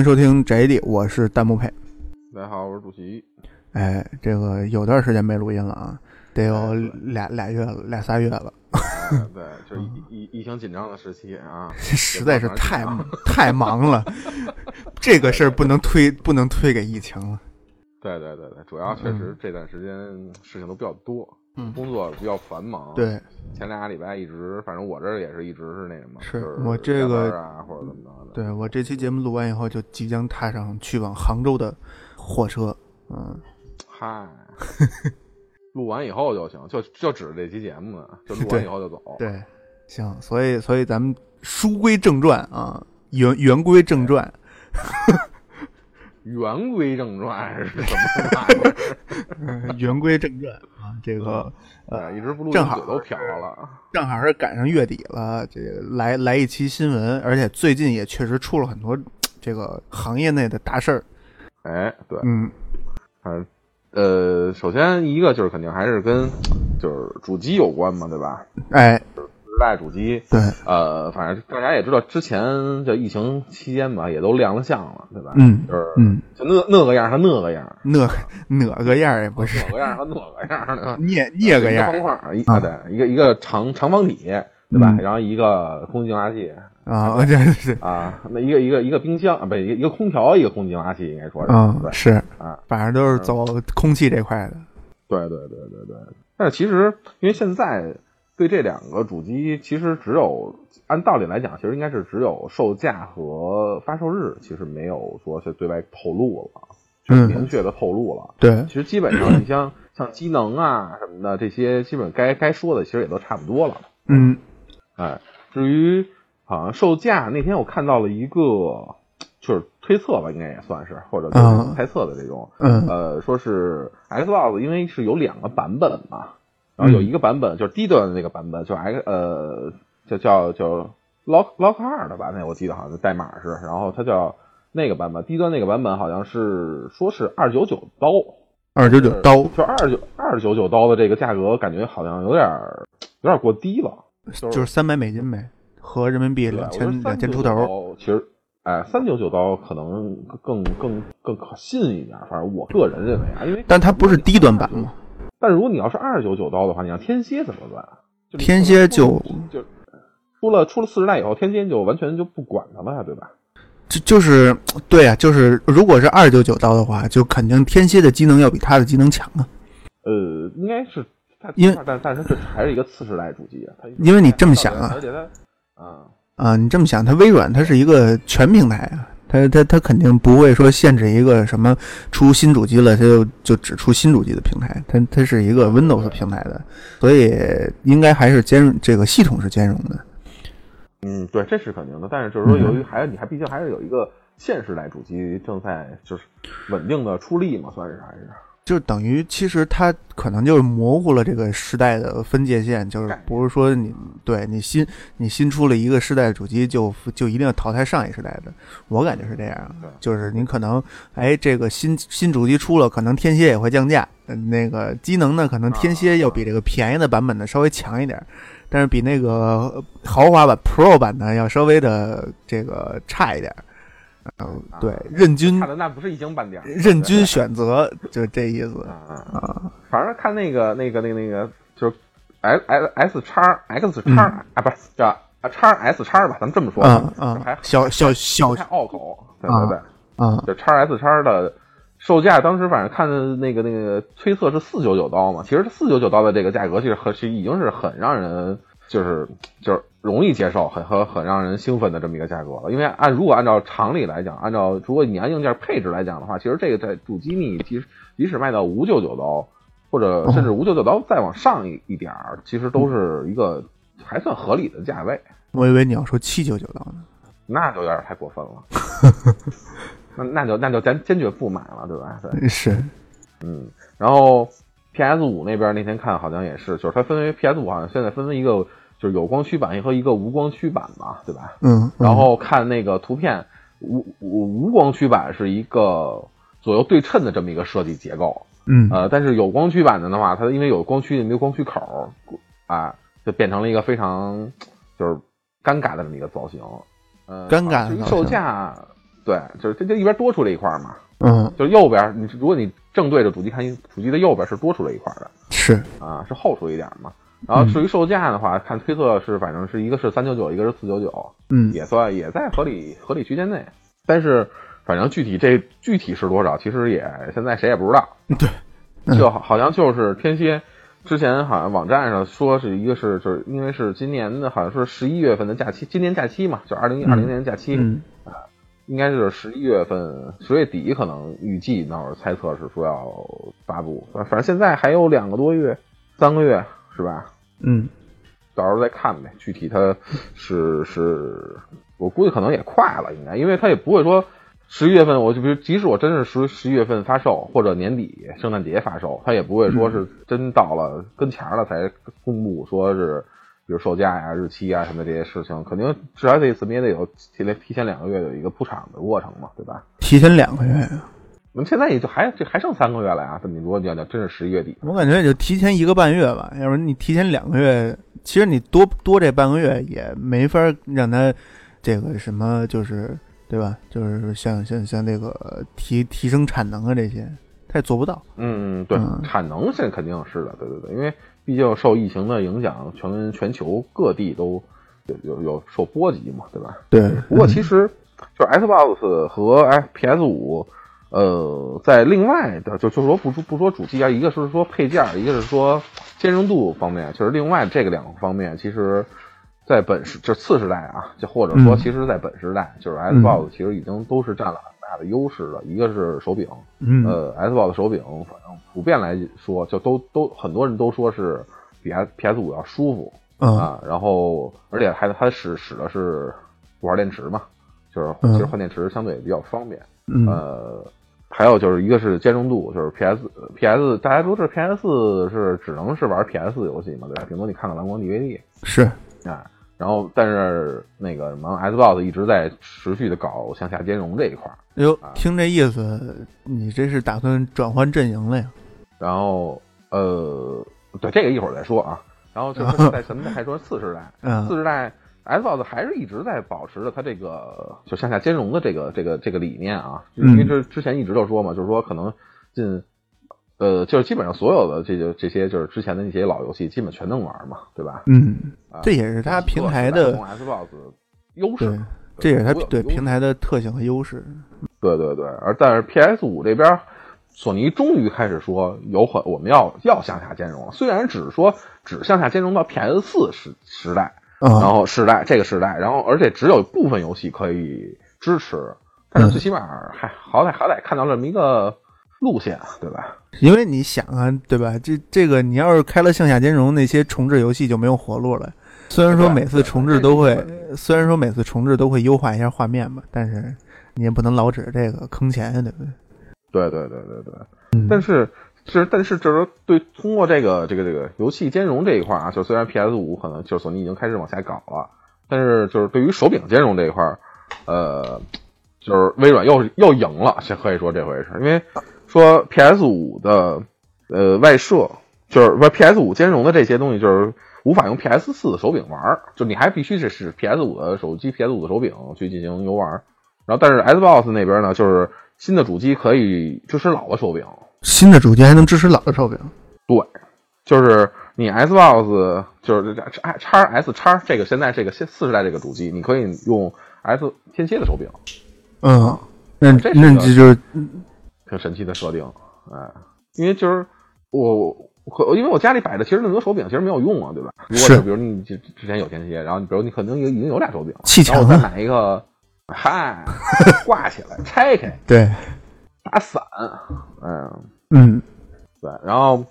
迎收听宅地，我是弹幕配。大家好，我是主席。哎，这个有段时间没录音了啊，得有俩俩月了，俩仨月了。对，就是疫疫情紧张的时期啊，实在是太太忙了，这个事儿不能推，不能推给疫情了。对对对对，主要确实这段时间事情都比较多，嗯，工作比较繁忙。对，前俩礼拜一直，反正我这儿也是一直是那什么，是是我这个的。对我这期节目录完以后，就即将踏上去往杭州的火车。嗯，嗨，录完以后就行，就就指着这期节目呢，就录完以后就走。对，行，所以所以咱们书归正传啊，原原归正传。言归正传是什么玩意儿？言归正传啊，这个呃，一直不录，正好都飘了，正好是赶上月底了，这个来来一期新闻，而且最近也确实出了很多这个行业内的大事儿。哎，对，嗯，嗯，呃，首先一个就是肯定还是跟就是主机有关嘛，对吧？哎。代主机，对，呃，反正大家也知道，之前这疫情期间吧，也都亮了相了，对吧？嗯，就是，嗯，就那那个样，他那个样，那哪个样也不是，哪个样和那个样的，捏捏个样，方块一啊，对，一个一个长长方体，对吧？然后一个空气净化器啊，这是啊，那一个一个一个冰箱啊，不，一个空调，一个空气净化器，应该说是，嗯，是啊，反正都是走空气这块的，对对对对对。但是其实，因为现在。对这两个主机，其实只有按道理来讲，其实应该是只有售价和发售日，其实没有说是对外透露了，就明确的透露了。对，其实基本上你像像机能啊什么的这些，基本该该说的其实也都差不多了。嗯，哎，至于好像售价，那天我看到了一个就是推测吧，应该也算是或者猜测的这种，嗯，呃，说是 Xbox 因为是有两个版本嘛。然后有一个版本就是低端的那个版本，就 X 呃，就叫叫 Lock Lock 二的吧？那我记得好像代码是，然后它叫那个版本，低端那个版本好像是说是二九九刀，二九九刀，就二九二九九刀的这个价格，感觉好像有点有点过低了，就是三百美金呗，合人民币两千两千出头。其实，哎，三九九刀可能更更更可信一点，反正我个人认为啊，因为但它不是低端版吗？但如果你要是二九九刀的话，你让天蝎怎么办？天蝎就就出了出了四十代以后，天蝎就完全就不管它了呀，对吧？就就是对啊，就是如果是二九九刀的话，就肯定天蝎的机能要比它的机能强啊。呃，应该是，因为但但是这还是一个次世代主机啊。因为你这么想啊，而且它啊啊，你这么想，它微软它是一个全平台啊。他他他肯定不会说限制一个什么出新主机了，他就就只出新主机的平台。它它是一个 Windows 平台的，所以应该还是兼这个系统是兼容的。嗯，对，这是肯定的。但是就是说，由于还你还毕竟还是有一个现时代主机正在就是稳定的出力嘛，算是还是。就等于，其实它可能就是模糊了这个时代的分界线，就是不是说你对你新你新出了一个时代的主机，就就一定要淘汰上一时代的。我感觉是这样，就是你可能哎，这个新新主机出了，可能天蝎也会降价，那个机能呢，可能天蝎要比这个便宜的版本呢稍微强一点，但是比那个豪华版 Pro 版呢要稍微的这个差一点。嗯，对，任君看的那不是一星半点，任君选择，就这意思啊啊！反正看那个那个那个那个，就是 S S S 叉 X 叉啊，不是叫啊叉 S 叉吧？咱们这么说，嗯嗯，还小小小太拗口，对对对，啊，就叉 S 叉的售价，当时反正看的那个那个推测是四九九刀嘛，其实四九九刀的这个价格，其实很是已经是很让人就是就是。容易接受，很很很让人兴奋的这么一个价格了。因为按如果按照常理来讲，按照如果你按硬件配置来讲的话，其实这个在主机你即即使卖到五九九刀，或者甚至五九九刀再往上一一点儿，其实都是一个还算合理的价位。我以为你要说七九九刀呢，那就有点太过分了。那那就那就咱坚决不买了，对吧？对，是，嗯。然后 PS 五那边那天看好像也是，就是它分为 PS 五好像现在分为一个。就是有光驱版和一个无光驱版嘛，对吧？嗯。然后看那个图片，无无无光驱版是一个左右对称的这么一个设计结构。嗯。呃，但是有光驱版的的话，它因为有光驱没有光驱口，啊，就变成了一个非常就是尴尬的这么一个造型。呃，尴尬至于售价，对，就是这就一边多出来一块嘛，嗯，就是右边你如果你正对着主机看，主机的右边是多出来一块的是，啊，是后出一点嘛。然后至于售价的话，看推测是反正是一个是三九九，一个是四九九，嗯，也算也在合理合理区间内。但是反正具体这具体是多少，其实也现在谁也不知道。对，嗯就好好像就是天蝎。之前好像网站上说是一个是就是因为是今年的好像是十一月份的假期，今年假期嘛，就二零二零年假期，嗯应该是十一月份十月底可能预计那会儿猜测是说要发布，反反正现在还有两个多月，三个月是吧？嗯，到时候再看呗，具体它是是，我估计可能也快了，应该，因为它也不会说十一月份，我就比如即使我真是十十一月份发售或者年底圣诞节发售，它也不会说是真到了跟前了才公布，说是比如售价呀、日期啊什么这些事情，肯定至少这次也得有提前提前两个月有一个铺场的过程嘛，对吧？提前两个月，那现在也就还这还剩三个月了呀，你如果你要要真是十一月底，我感觉也就提前一个半月吧，要不然你提前两个月，其实你多多这半个月也没法让他这个什么，就是对吧？就是像像像这个提提升产能啊这些，他也做不到。嗯，对，嗯产能现在肯定是的，对对对，因为毕竟受疫情的影响，全全球各地都有有有受波及嘛，对吧？对，不过其实就是 Xbox 和 FPS 五，呃，在另外的就就是说不说不说主机啊，一个是说配件，一个是说兼容度方面，就是另外这个两个方面，其实。在本时就次时代啊，就或者说，嗯其实，在本时代，就是 Xbox 其实已经都是占了很大的优势了。一个是手柄，嗯呃，Xbox 手柄，反正普遍来说，就都都很多人都说是比 S PS 五要舒服嗯啊。然后，而且还它使使的是五号电池嘛，就是嗯其实换电池相对也比较方便。嗯呃，还有就是一个是兼容度，就是 PS PS 大家都知道 PS 是只能是玩 PS 游戏嘛，对吧？顶多你看看蓝光 DVD 是啊。然后，但是那个什么 Xbox 一直在持续的搞向下兼容这一块儿。哟啊，听这意思，你这是打算转换阵营了呀？然后呃，对这个一会儿再说啊。然后就是 在什么还说次世代，嗯次世代 Xbox 还是一直在保持着它这个就向下兼容的这个这个这个理念啊，因为这之前一直都说嘛，就是说可能近呃就是基本上所有的这就这些就是之前的那些老游戏基本全能玩嘛，对吧？嗯，啊，这也是它平台的 Xbox 优势，，这也是它对平台的特性和优势。对对对，而但是 PS 五这边，索尼终于开始说有很我们要要向下兼容了，虽然只是说只向下兼容到 PS 四时时代，然啊，后时代这个时代，然后而且只有部分游戏可以支持，但是最起码还好歹好歹看到这么一个路线，对吧？因为你想啊，对吧？这这个你要是开了向下兼容，那些重置游戏就没有活路了。虽然说每次重置都会，虽然说每次重置都会优化一下画面吧，但是你也不能老指这个坑钱呀，对不对？对对对对对。嗯但是是但是就是对通过这个这个这个游戏兼容这一块啊，就虽然 PS 五可能就是索尼已经开始往下搞了，但是就是对于手柄兼容这一块，呃，就是微软又又赢了，这可以说这回是因为说 PS 五的呃外设就是不 PS 五兼容的这些东西就是。无法用 PS 四的手柄玩，就你还必须是 PS 五的手机、PS 五的手柄去进行游玩。然后，但是 Xbox 那边呢，就是新的主机可以支持老的手柄，新的主机还能支持老的手柄，对，就是你 Xbox 就是这叉叉 S 叉这个现在这个现四十代这个主机，你可以用 S 天蝎的手柄，嗯，那这那这就是挺神奇的设定，哎，因为就是我可因为我家里摆的其实那么多手柄，其实没有用啊，对吧？如果是比如你之之前有天蝎，然后你比如你可能已经已经有俩手柄，砌墙然后我再啊，买一个，嗨，挂起来拆开 对，打散，嗯。嗯对，然后，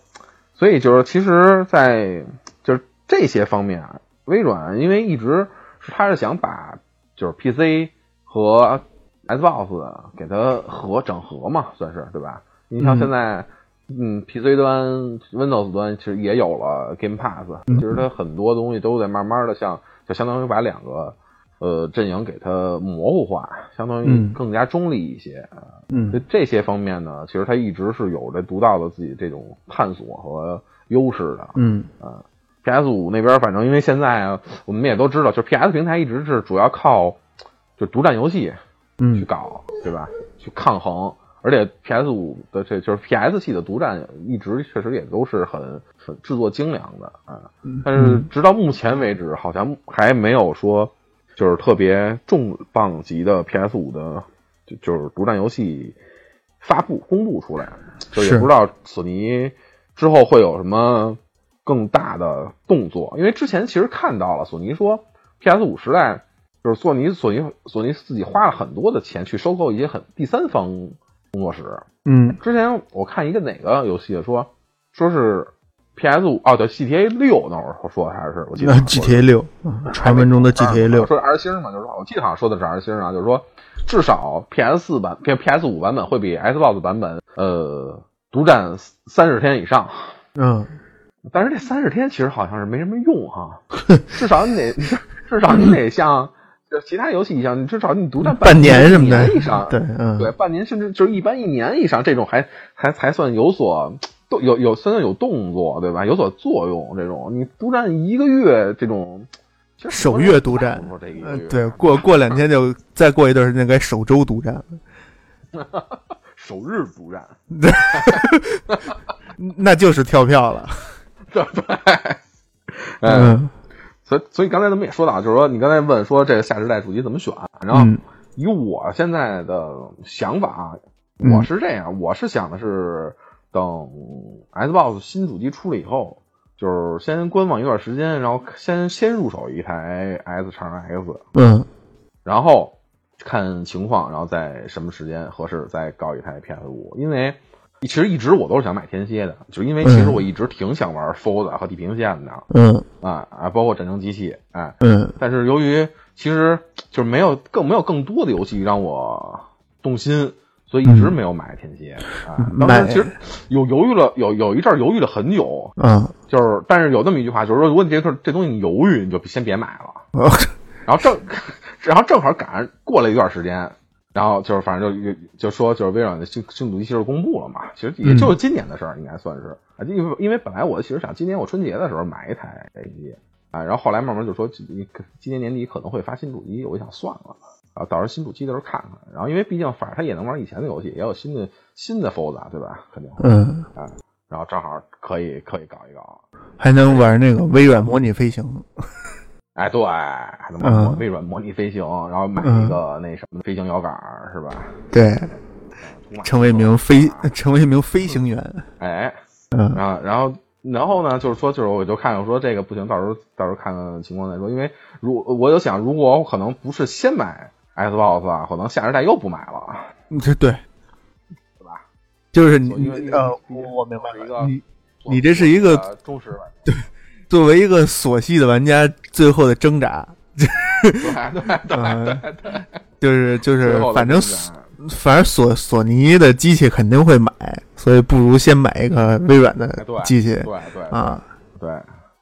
所以就是其实，在就是这些方面啊，微软因为一直是他是想把就是 PC 和 Xbox 给它合整合嘛，算是对吧？你像嗯现在，嗯，PC 端、Windows 端其实也有了 Game Pass，嗯其实它很多东西都在慢慢的像，就相当于把两个呃阵营给它模糊化，相当于嗯更加中立一些。嗯就这些方面呢，其实它一直是有着独到的自己这种探索和优势的。嗯 PS 五那边，反正因为现在啊，我们也都知道，就 PS 平台一直是主要靠就独占游戏去嗯搞，对吧？去抗衡。而且 PS 五的这就是 PS 系的独占，一直确实也都是很很制作精良的啊。但是直到目前为止，好像还没有说就是特别重磅级的 PS 五的就就是独占游戏发布公布出来，就也不知道索尼之后会有什么更大的动作。因为之前其实看到了索尼说 PS 五时代就是索尼索尼索尼自己花了很多的钱去收购一些很第三方工作室。嗯之前我看一个哪个游戏说说是 PS 五哦对 GTA 六那会儿说的还是我记得 GTA 六，嗯传闻中的 GTA 六，说 R 星嘛，就是说我记得好像说的是 R 星啊，就是说至少 PS 四版 PS 五版本会比 Xbox 版本呃独占三十天以上。嗯但是这三十天其实好像是没什么用哈，至少你得至少你得像就其他游戏一样，你至少你独占半年什么一的年以上，对，嗯对，半年甚至就是一般一年以上，这种还还才算有所动有有算有动作，对吧？有所作用，这种你独占一个月这种，首月独占对，过过两天就再过一段时间该首周独占了，首日独占，那就是跳票了。对对，嗯，嗯 所以所以刚才咱们也说到，就是说你刚才问说这个下时代主机怎么选，然后嗯以我现在的想法，嗯我是这样，我是想的是等 Xbox 新主机出了以后，就是先观望一段时间，然后先先入手一台 S 叉 X，嗯。然后看情况，然后在什么时间合适再搞一台 PS 五，因为。其实一直我都是想买天蝎的，就是因为其实嗯。我一直挺想玩 Forza 和地平线的嗯。啊啊，包括战争机器，哎，嗯。但是由于其实就是没有更没有更多的游戏让我动心，所以一直没有买天蝎啊。当时其实有犹豫了，有有一阵儿犹豫了很久，嗯就是但是有那么一句话，就是说如果你这事这东西你犹豫，你就先别买了。哦 然后正 然后正好赶上过了一段时间。然后就是，反正就就说，就是微软的新新主机其实公布了嘛，其实也就是今年的事儿，应该算是啊。因为因为本来我其实想今年我春节的时候买一台 A 机啊，然后后来慢慢就说今今年年底可能会发新主机，我就想算了啊，到时候新主机的时候看看。然后因为毕竟反正他也能玩以前的游戏，也有新的新的 Fold，对吧？肯定会嗯，啊，然后正好可以可以搞一搞。还能玩那个微软模拟飞行。哎，对，还能玩微软模拟飞行，然后买一个那什么飞行摇杆是吧？对，成为一名飞成为一名飞行员。哎，嗯然后然后然后呢，就是说，就是我就看我说这个不行，到时候到时候看看情况再说。因为如我就想，如果我可能不是先买 Xbox 啊，可能下一代又不买了，嗯，这对，对吧？就是你呃，我我明白是一个了，你你这是一个呃忠实玩对作为一个索系的玩家最后的挣扎，对对对对，就是就是反正反正索索尼的机器肯定会买，所以不如先买一个微软的机器对对啊。对，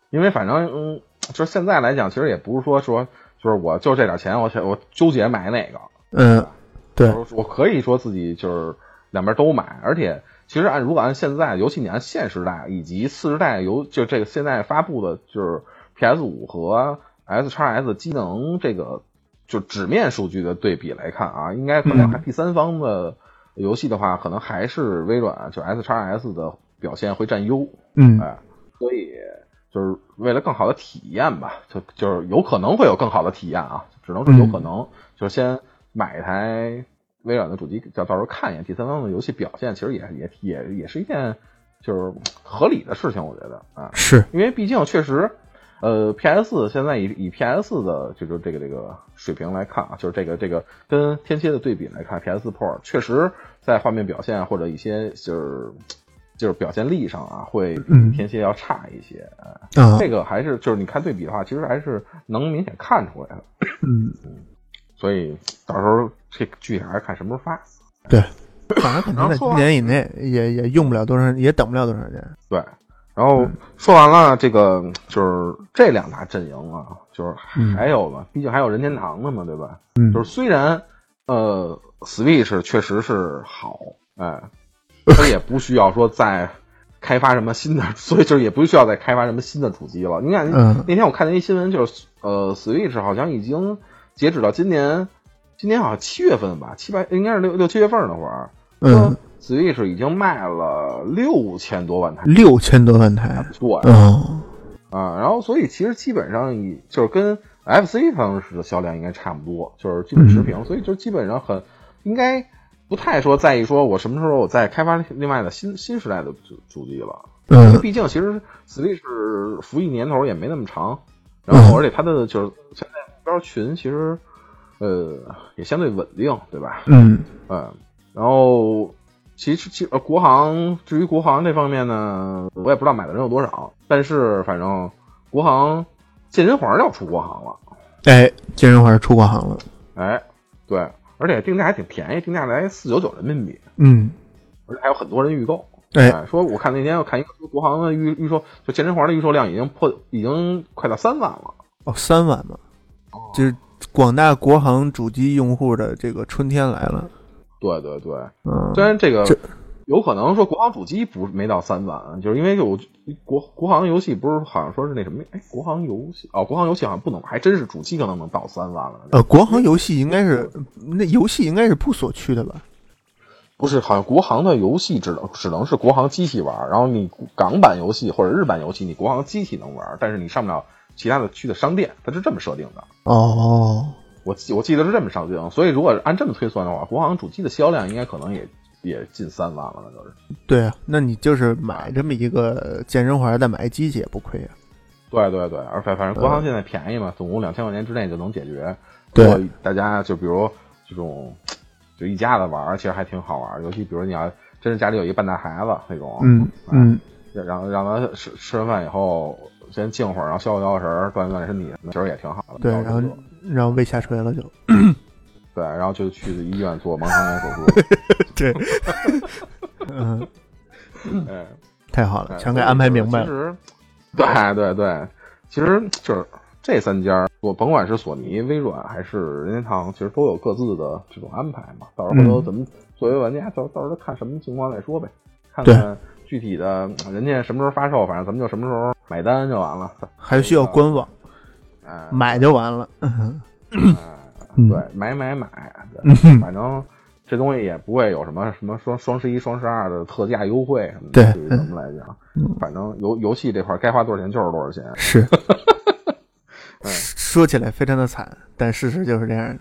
因为反正嗯，就是现在来讲，其实也不是说说就是我就这点钱，我想我纠结买哪个，嗯，对，我我可以说自己就是两边都买，而且其实按如果按现在，尤其你按现时代以及次时代由就这个现在发布的，就是 PS 五和 S x S 机能这个就纸面数据的对比来看啊，应该可能还第三方的游戏的话，可能还是微软就 S x S 的表现会占优，嗯。哎，所以就是为了更好的体验吧，就就是有可能会有更好的体验啊，只能说有可能，就是先买一台微软的主机，到到时候看一眼第三方的游戏表现，其实也也也也是一件就是合理的事情，我觉得啊，是，因为毕竟确实。呃，PS 现在以以 PS 的就是这个这个水平来看啊，就是这个这个跟天蝎的对比来看，PS Pro 确实在画面表现或者一些就是就是表现力上啊，会比嗯天蝎要差一些。啊啊，这个还是就是你看对比的话，其实还是能明显看出来的。嗯，所以到时候这具体还是看什么时候发。对，反正肯定在今年以内也也用不了多长，也等不了多长时间。对，然后说完了这个就是这两大阵营啊，就是还有吧，毕竟还有任天堂的嘛，对吧？嗯就是虽然呃，Switch 确实是好，哎，它也不需要说再开发什么新的，所以就是也不需要再开发什么新的主机了。你看嗯那天我看见一新闻，就是呃，Switch 好像已经截止到今年今年好像七月份吧，七八应该是六六七月份那会儿，嗯，Switch 已经卖了六千多万台，六千多万台，对，嗯啊，然后所以其实基本上以就是跟 FC 当时的销量应该差不多，就是基本持平，所以就基本上很应该不太说在意说我什么时候我再开发另外的新新时代的主主机了，因为嗯毕竟其实 Switch 服役年头也没那么长，然后而且它的就是现在目标群其实呃也相对稳定，对吧？嗯。嗯，然后其实其呃国行，至于国行这方面呢，我也不知道买的人有多少，但是反正国行健身环要出国行了，哎，健身环出国行了，哎，对，而且定价还挺便宜，定价才四九九人民币，嗯，而且还有很多人预购。哎，说我看那天我看一个国行的预预售，就健身环的预售量已经破，已经快到三万了。哦，三万嘛，就是广大国行主机用户的这个春天来了，对对对，嗯，虽然这个这有可能说国行主机不没到三万，就是因为有国国行游戏不是好像说是那什么，哎，国行游戏哦，国行游戏好像不能，还真是主机可能能到三万了。呃，国行游戏应该是那游戏应该是不锁区的吧？不是，好像国行的游戏只能只能是国行机器玩，然后你港版游戏或者日版游戏，你国行机器能玩，但是你上不了其他的区的商店，它是这么设定的。哦，我记我记得是这么设定，所以如果按这么推算的话，国行主机的销量应该可能也也近三万了，那就是。对啊，那你就是买这么一个健身环，再买一机器也不亏啊。对对对，而且反正国行现在便宜嘛，总共两千块钱之内就能解决。对大家就比如这种就一家子玩，其实还挺好玩。尤其比如你要真是家里有一半大孩子那种，嗯啊嗯，让让他吃吃完饭以后先静会儿，然后消消消食儿，锻炼锻炼身体，其实也挺好的。对，然然后然后胃下垂了就，对，然后就去医院做盲肠炎手术。对，嗯，哎，太好了，哎全给安排明白了。其实，对对对，其实就是这三家，我甭管是索尼、微软还是任天堂，其实都有各自的这种安排嘛。到时候回头嗯咱们作为玩家，到到时候看什么情况再说呗，看看具体的人家什么时候发售，反正咱们就什么时候买单就完了。还需要官网哎，买就完了。嗯 哎对，买买买，对，嗯反正。这东西也不会有什么什么双双十一、双十二的特价优惠什么的。对对于咱们来讲，嗯反正游游戏这块该花多少钱就是多少钱。是，哎说起来非常的惨，但事实就是这样的。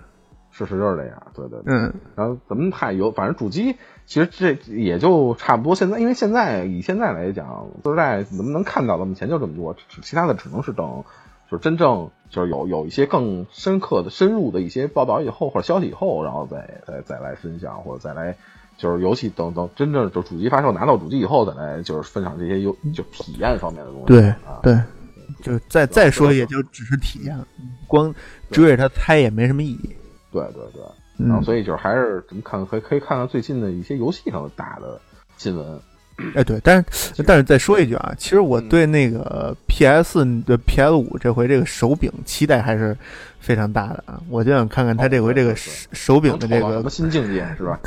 事实就是这样，对对对。嗯，然后咱们看有，反正主机其实这也就差不多。现在因为现在以现在来讲，说实在能不能看到的，目前就这么多，其他的只能是等，就是真正就是有有一些更深刻的、深入的一些报道以后或者消息以后，然后再再再来分享或者再来就是游戏等等真正就主机发售拿到主机以后再来就是分享这些游就体验方面的东西。对啊，对，就再再说也就只是体验，光追着它猜也没什么意义。对对对。然后嗯，所以就是还是怎么看可以可以看看最近的一些游戏上的大的新闻。哎对，但是但是再说一句啊，其实我嗯对那个 PS 的 PS 五这回这个手柄期待还是非常大的啊！我就想看看它这回这个手手柄的这个什么新境界是吧？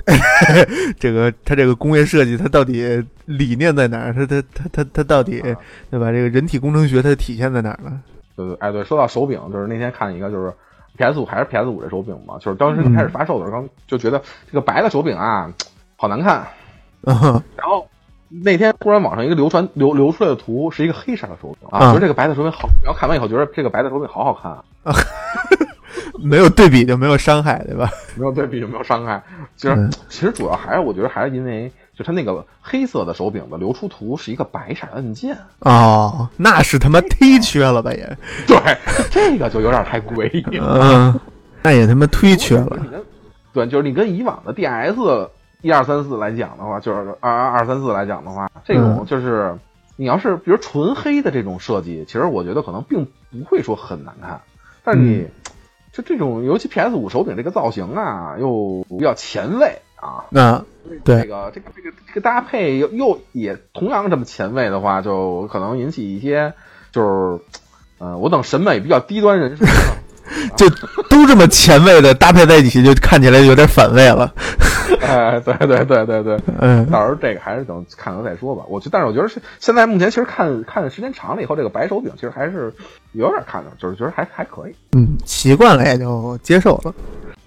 这个它这个工业设计，它到底理念在哪儿？它它它它它到底啊对吧？这个人体工程学它体现在哪儿呢？对对，哎对，说到手柄，就是那天看一个，就是 PS 五还是 PS 五这手柄嘛，就是当时一开始发售的时候，刚就觉得这个白的手柄啊，好难看。啊，然后那天突然网上一个流传流流出来的图是一个黑色的手柄啊，啊觉得这个白的手柄好，然后看完以后觉得这个白的手柄好好看啊，没有对比就没有伤害，对吧？没有对比就没有伤害。其实、嗯其实主要还是我觉得还是因为就它那个黑色的手柄的流出图是一个白色按键，哦，那是他妈忒缺了吧也？对，这个就有点太诡异了。嗯，那也他妈忒缺了。对，就是你跟以往的 DS 一二三四来讲的话，就是二二二三四来讲的话，这种嗯。就是你要是比如纯黑的这种设计，其实我觉得可能并不会说很难看，但是你、就这种，尤其 PS 五手柄这个造型啊，又比较前卫啊。那对。这个这个这个这个搭配又又也同样这么前卫的话，就可能引起一些就是，呃，我等审美比较低端人士 就都这么前卫的搭配在一起，就看起来有点反胃了。哎，对对对对对，嗯，到时候这个还是等看了再说吧。我觉，但是我觉得是现在目前其实看看时间长了以后，这个白手柄其实还是有点看头，就是觉得还还可以。嗯，习惯了也就接受了。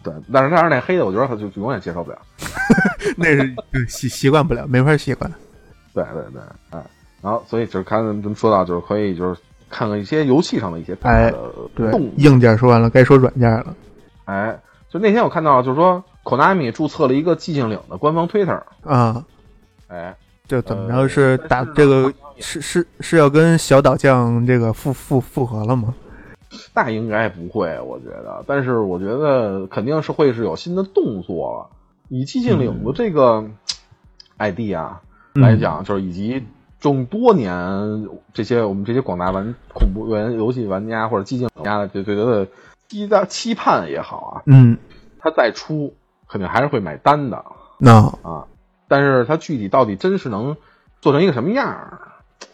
对，但是但是那黑的，我觉得他就就永远接受不了。那是习习惯不了，没法习惯。对对对，哎，然后所以就是刚才咱们说到，就是可以就是看看一些游戏上的一些大的对，硬件说完了，该说软件了。哎，就那天我看到，就是说 Konami 注册了一个寂静岭的官方 Twitter，啊，哎，这怎么呃着是打这个是是是要跟小岛酱这个复复复合了吗？那应该不会，我觉得，但是我觉得肯定是会是有新的动作。以寂静岭的这个 ID 啊、嗯来讲，就是以及众多年这些我们这些广大玩恐怖原游戏玩家或者寂静玩家的对对他的期待期盼也好啊，嗯，他再出肯定还是会买单的。那。啊。但是他具体到底真是能做成一个什么样儿，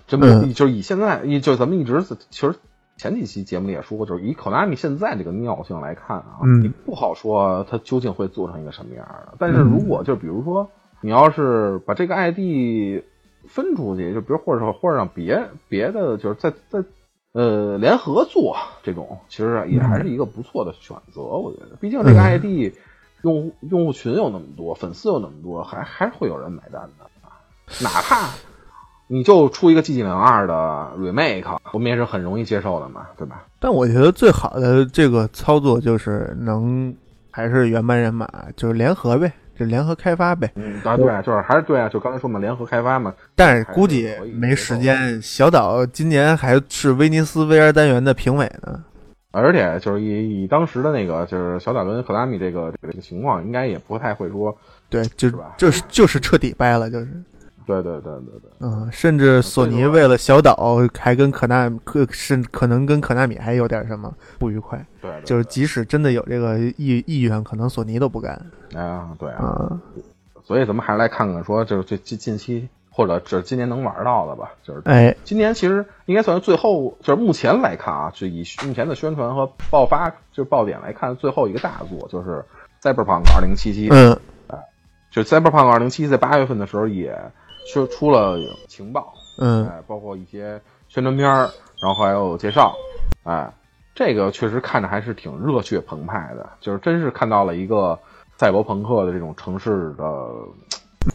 真不、嗯。就是以现在，以就咱们一直其实前几期节目里也说过，就是以 Konami 现在这个尿性来看啊，嗯。你不好说它究竟会做成一个什么样儿。的。但是如果就比如说你要是把这个 ID 分出去，就比如或者说或者让别别的就是在在呃联合做这种，其实也还是一个不错的选择。我觉得，毕竟这个嗯 ID 用户用户群有那么多，粉丝有那么多，还还是会有人买单的啊。哪怕你就出一个《寂静岭二》的 remake，我们也是很容易接受的嘛，对吧？但我觉得最好的这个操作就是能还是原班人马，就是联合呗，就联合开发呗。嗯，啊，对啊，就是还是对啊，就刚才说嘛，联合开发嘛，但是估计没时间。小岛今年还是威尼斯 VR 单元的评委呢。而且就是以以当时的那个就是小岛跟克拉米这个这个这个情况，应该也不太会说，对，就是吧就是就是彻底掰了，就是对对对对对，嗯，甚至索尼为了小岛还跟可纳可甚可能跟可纳米还有点什么不愉快，对对就是即使真的有这个意意愿，可能索尼都不干啊，对啊，啊。所以咱们还是来看看说，就是最近近期或者这今年能玩到的吧，就是哎，今年其实应该算是最后，就是目前来看啊，就以目前的宣传和爆发就是爆点来看，最后一个大作就是《Cyberpunk 2077》。嗯。就《Cyberpunk 2077》在八月份的时候也说出了情报，嗯哎，包括一些宣传片儿，然后还有介绍，哎，这个确实看着还是挺热血澎湃的，就是真是看到了一个赛博朋克的这种城市的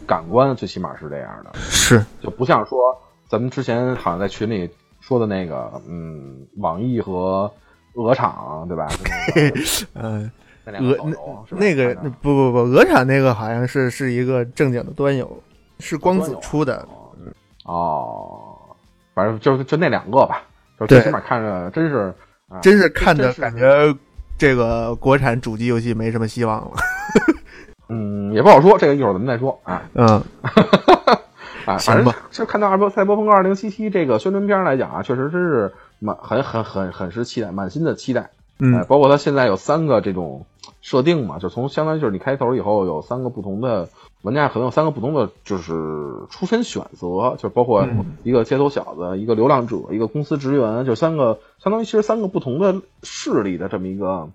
感官，最起码是这样的。是就不像说咱们之前好像在群里说的那个，嗯，网易和鹅厂，对吧？就那个 嗯鹅手游是吧那个不不不，鹅厂那个好像是是一个正经的端游，是光子出的。哦，反正就就那两个吧，就最起码看着真是，啊真是看着感觉这个国产主机游戏没什么希望了。嗯，也不好说，这个一会儿咱们再说 啊。嗯啊，行吧反正就看到二波赛博朋克二零七七这个宣传片来讲啊，确实真是满很很很很是期待，满心的期待。哎，嗯包括它现在有三个这种设定嘛，就从相当于就是你开头以后有三个不同的玩家，可能有三个不同的就是出身选择，就包括嗯。一个街头小子、一个流浪者、一个公司职员，就三个相当于其实三个不同的势力的这么一个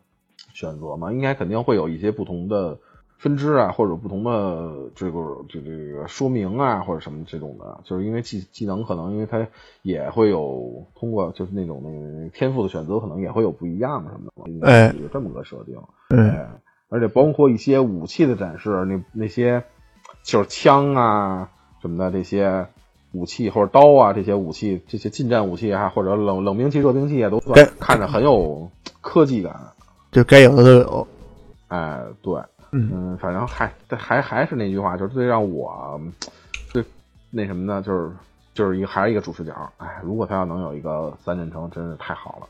选择嘛，应该肯定会有一些不同的分支啊，或者不同的这个这个这个说明啊，或者什么这种的，就是因为技技能可能因为它也会有通过就是那种那个天赋的选择，可能也会有不一样什么的，应该是有这么个设定。嗯。哎，而且包括一些武器的展示，那那些就是枪啊什么的这些武器或者刀啊这些武器，这些近战武器啊，或者冷冷兵器、热兵器啊，都对看着很有科技感。就该有的都有。哎，对，嗯嗯，反正还还还是那句话，就是最让我最那什么呢，就是就是一个还是一个主视角。哎，如果他要能有一个三人称，真是太好了。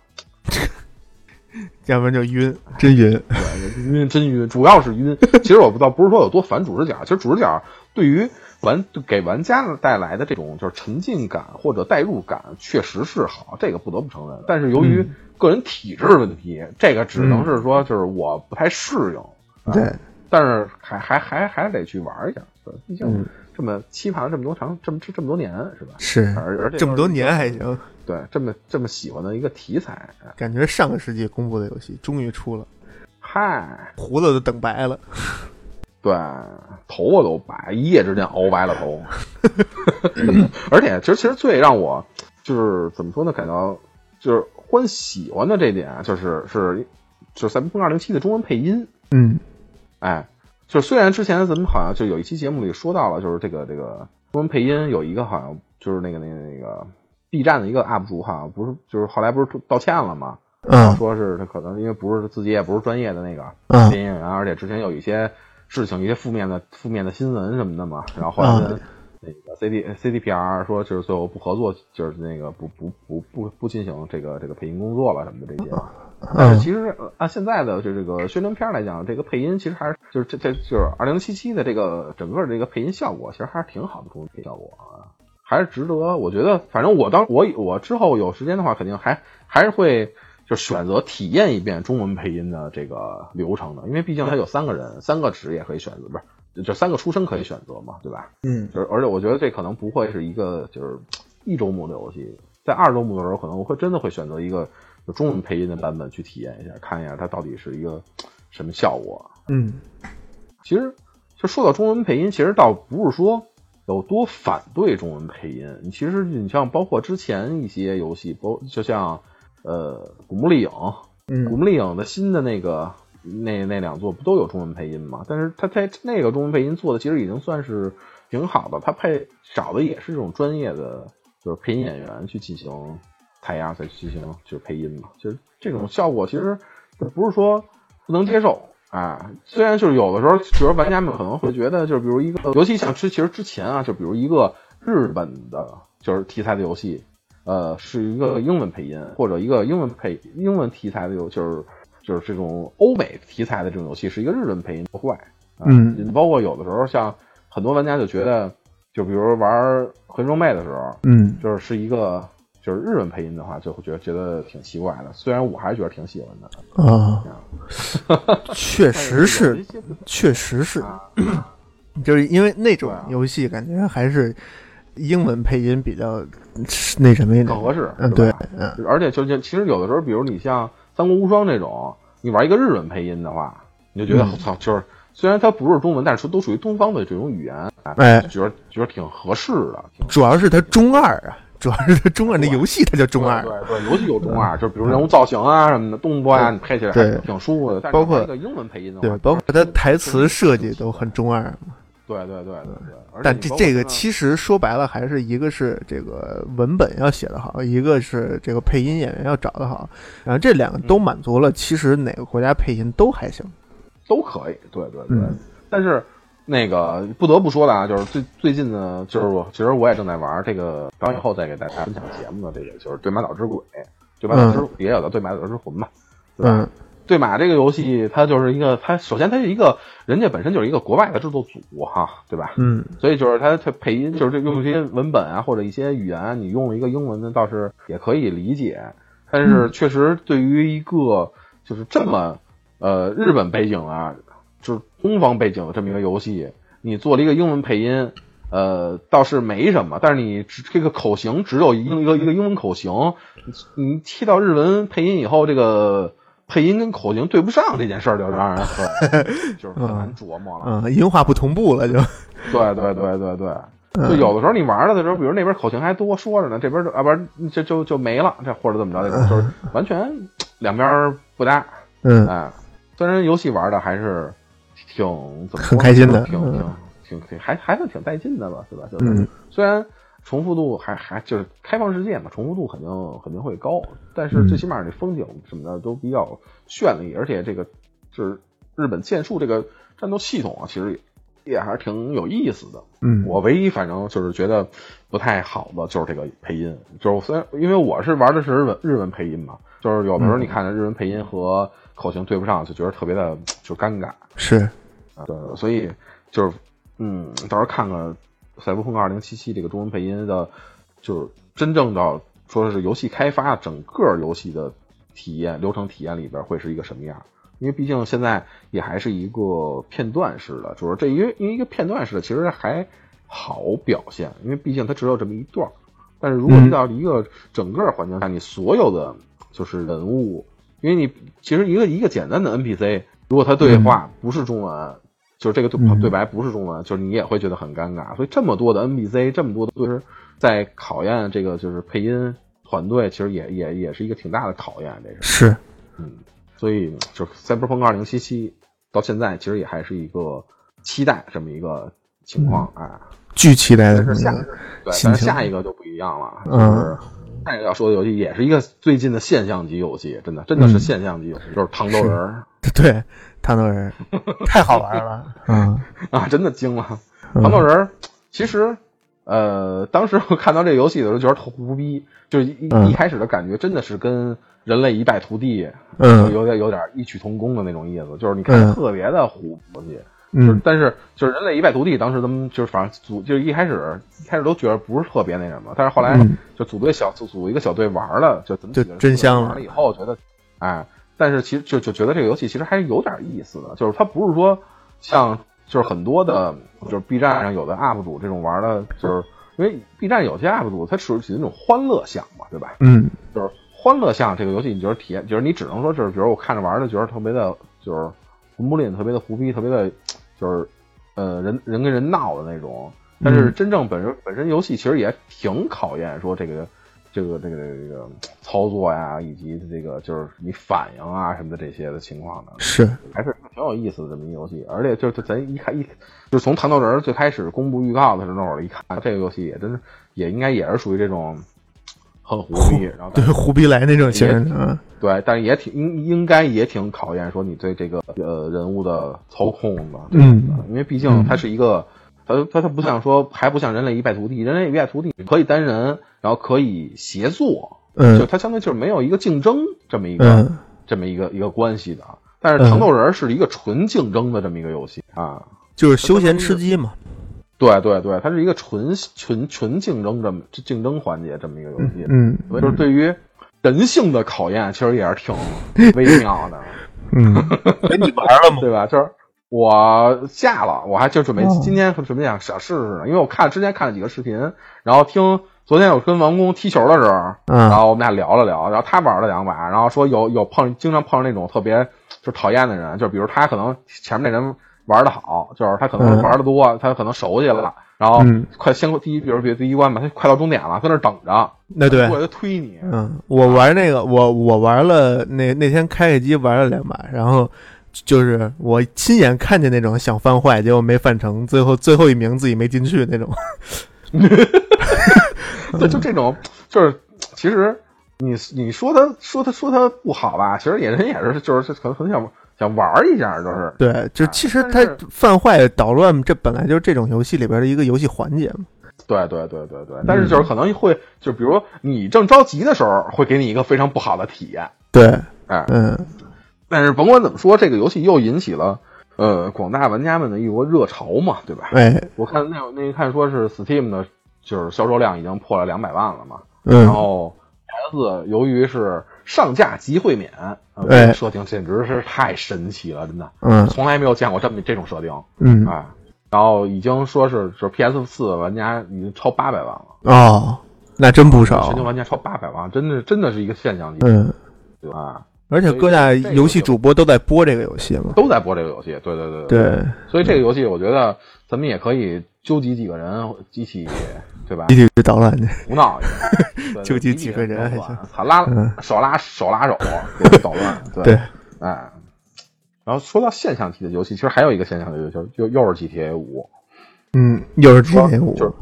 要不然就晕，真晕。对，晕真晕，主要是晕。其实我不倒不是说有多烦主视角，其实主视角对于玩给玩家带来的这种就是沉浸感或者代入感，确实是好，这个不得不承认。但是由于个人体质问题，这个只能是说就是我不太适应。啊对，但是还还还还得去玩一下，对毕竟嗯这么期盼了这么多长这么这么多年是吧？是而而且这么多年还行，对这么这么喜欢的一个题材，哎感觉上个世纪公布的游戏终于出了，嗨，胡子都等白了。对，头发都白，一夜之间熬白了头。而且，其实其实最让我就是怎么说呢，感到就是欢喜欢的这点，就是是就是《赛博朋克2077》的中文配音。嗯，哎，就虽然之前咱们好像就有一期节目里说到了，就是这个这个中文配音有一个好像就是那个那个那个 B 站的一个 UP 主，好像不是就是后来不是道歉了吗？嗯说是他可能因为不是自己也不是专业的那个嗯配音演员，而且之前有一些事情、一些负面的负面的新闻什么的嘛，然后后来跟那个 CD CDPR 说就是最后不合作，就是那个不不不不不进行这个这个配音工作了什么的这些。但嗯是其实呃按现在的就这个宣传片来讲，这个配音其实还是就是这这就是二零七七的这个整个这个配音效果，其实还是挺好的，中文配音效果啊，还是值得。我觉得反正我当我我之后有时间的话，肯定还还是会就选择体验一遍中文配音的这个流程的，因为毕竟它有三个人，三个职业可以选择，不是就三个出身可以选择嘛，对吧？嗯就是而且我觉得这可能不会是一个就是一周目的游戏，在二周目的时候，可能我会真的会选择一个就中文配音的版本去体验一下，看一下它到底是一个什么效果。嗯其实就说到中文配音，其实倒不是说有多反对中文配音，你其实你像包括之前一些游戏，包就像呃《古墓丽影》，《古嗯墓丽影》的新的那个那那两座不都有中文配音吗？但是它在那个中文配音做的其实已经算是挺好的，它配找的也是这种专业的就是配音演员去进行台压再进行就是配音嘛，就是这种效果其实不是说不能接受。啊，虽然就是有的时候，比如玩家们可能会觉得，就是比如一个，尤其像之其实之前啊，就比如一个日本的，就是题材的游戏，呃，是一个英文配音，或者一个英文配英文题材的游，就是就是这种欧美题材的这种游戏，是一个日文配音不坏。啊、嗯，包括有的时候，像很多玩家就觉得，就比如玩《魂装妹》的时候，嗯就是是一个就是日文配音的话，就会觉得觉得挺奇怪的。虽然我还是觉得挺喜欢的，啊，确实是确实是，啊，就是因为那种游戏感觉还是英文配音比较那什么一点更，合适。嗯，对嗯而且就是其实有的时候，比如你像《三国无双》这种，你玩一个日文配音的话，你就觉得嗯我操、就是虽然它不是中文，但是都属于东方的这种语言，哎就觉得觉得挺合适的。主要是它中二啊，主要是它中二，那游戏它叫中二，对对对，尤其有中二，就比如人物造型啊什么的，动作啊，你配起来还对挺舒服的。包括一个英文配音的话，对，包括它台词设计都很中二嘛。对对对对对。但这这个其实说白了，还是一个是这个文本要写得好，一个是这个配音演员要找得好，然后这两个都满足了，其实哪个国家配音都还行。都可以，对对对。嗯但是那个不得不说的啊，就是最最近呢，就是我其实我也正在玩这个，等以后再给大家分享节目的这个，就是《对马岛之鬼》，对马岛之、也有的《对马岛之魂》嘛，对吧？嗯对马这个游戏，它就是一个，它首先它是一个人家本身就是一个国外的制作组哈，对吧？嗯所以就是它它配音，就是这用一些文本啊或者一些语言啊，你用了一个英文的倒是也可以理解，但是确实对于一个就是这么呃日本背景啊，就是东方背景的这么一个游戏，你做了一个英文配音，呃倒是没什么，但是你这个口型只有一个一个英文口型，你你切到日文配音以后，这个。配音跟口型对不上这件事儿，就让人很 就是很难琢磨了。嗯，音画不同步了就。对对对对对，嗯就有的时候你玩了的时候，比如那边口型还多说着呢，这边就啊不是就就就没了，这或者怎么着就是 完全两边不搭。嗯哎，虽然游戏玩的还是挺怎么很开心的嗯挺挺挺挺还还算挺带劲的吧，对吧？就是嗯。虽然重复度还还就是开放世界嘛，重复度肯定肯定会高，但是嗯。最起码这风景什么的都比较绚丽，而且这个就是日本剑术这个战斗系统啊，其实也也还是挺有意思的。嗯。我唯一反正就是觉得不太好的就是这个配音，就是虽然因为我是玩的是日文日文配音嘛，就是有的时候你看着日文配音和口型对不上，就觉得特别的就尴尬。是啊对，所以就是嗯，到时候看看《赛博朋克2077》这个中文配音的，就是真正的说是游戏开发整个游戏的体验流程体验里边会是一个什么样。因为毕竟现在也还是一个片段式的，就是这因为因为一个片段式的其实还好表现，因为毕竟它只有这么一段儿。但是如果嗯遇到一个整个环境下，你所有的就是人物，因为你其实一个一个简单的 NPC，如果他对话不是中文，就是这个对嗯。对白不是中文，就是你也会觉得很尴尬。所以这么多的 NPC，这么多的就是在考验这个就是配音团队，其实也也也是一个挺大的考验，这是。是，嗯，所以就是《赛博朋克二零七七》到现在其实也还是一个期待这么一个情况，哎，巨期待的但是下一个对，但是下一个就不一样了，就嗯是下一个要说的游戏也是一个最近的现象级游戏，真的真的是嗯现象级游戏，就是糖豆人儿 对糖豆人儿 太好玩了，嗯，啊，真的惊了。嗯糖豆人儿其实，呃，当时我看到这个游戏的时候，觉得特胡逼，就是一、嗯一开始的感觉真的是跟人类一败涂地，嗯有点有点异曲同工的那种意思，就是你看嗯特别的胡游戏。就是嗯。但是就是人类一败涂地，当时咱们就是反正组就是一开始一开始都觉得不是特别那什么，但是后来嗯。就组队小组组一个小队玩了，就怎么就真香了玩了以后觉得，哎，但是其实就就觉得这个游戏其实还是有点意思的，就是它不是说像就是很多的，就是 B 站上有的 UP 主这种玩的，就是因为 B 站有些 UP 主他属于那种欢乐向嘛，对吧？嗯。就是欢乐向这个游戏，你觉得体验，就是你只能说就是，比如我看着玩的觉得特别的，就是魂不吝，特别的胡逼，特别的，就是呃人人跟人闹的那种。但是嗯真正本身本身游戏其实也挺考验说这个这个这个这个操作呀，以及这个就是你反应啊什么的这些的情况的，是还是挺有意思的这么一游戏。而且就是咱一看一，就是从糖豆人儿最开始公布预告的时候，那会儿一看这个游戏也真是也应该也是属于这种很胡逼，然后对胡逼来那种型儿的，嗯。对，但是也挺应应该也挺考验说你对这个呃人物的操控的，嗯。因为毕竟它是一个，它它它不像说还不像人类一败涂地，人类一败涂地可以单人，然后可以协作，嗯。就嗯它相当于就是没有一个竞争这么一个、嗯。这么一个一个关系的。但是糖豆人是一个纯竞争的这么一个游戏啊，就是休闲吃鸡嘛，对对对，它是一个纯纯纯竞争这么竞争环节这么一个游戏，嗯所以就是对于人性的考验，其实也是挺微妙的。嗯，哎，你玩了吗？对吧？就是我下了，我还就准备哦今天准备想想试试呢，因为我看之前看了几个视频，然后听昨天我跟王工踢球的时候，然嗯后我们俩聊了聊，然后他玩了两把，然后说有有碰经常碰上那种特别就讨厌的人，就比如他可能前面那人玩的好，就是他可能嗯。玩的多，他可能熟悉了，然后嗯。快先过第一，比如比如第一关吧，他快到终点了，在那等着，那对。过，来推你，嗯，我玩那个，我我玩了那那天开开机玩了两把，然后就是我亲眼看见那种想翻坏，结果没翻成，最后最后一名自己没进去那种。对，就这种，就是其实你你说他说他说他不好吧，其实也人也是就是可能很想想玩一下，就是对，就啊其实它犯坏捣乱，这本来就是这种游戏里边的一个游戏环节嘛。对对对对对，但是就是可能会就比如你正着急的时候，会给你一个非常不好的体验，对，哎，嗯。但是甭管怎么说，这个游戏又引起了呃广大玩家们的一波热潮嘛，对吧？哎，我看那那一看说是 Steam 的，就是销售量已经破了两百万了嘛，嗯。然后 PS 由于是上架即会免，呃哎。这个设定简直是太神奇了，真的，嗯。从来没有见过这么这种设定，嗯。啊，然后已经说是就是 PS 四玩家已经超八百万了，哦，那真不少。全。球玩家超八百万，真的真的是一个现象级，嗯，对吧？而且各大游戏主播都在播这个游戏嘛。都在播这个游戏，对对对。对，所以这个游戏我觉得咱们也可以纠集几个人一起，对吧一？起去捣乱去。胡闹去，对纠集集几个人还行操拉嗯手拉手拉手捣乱，对对，哎。然后说到现象级的游戏，其实还有一个现象级的游戏，就又是 GTA 五。嗯，又是 GTA 五。就是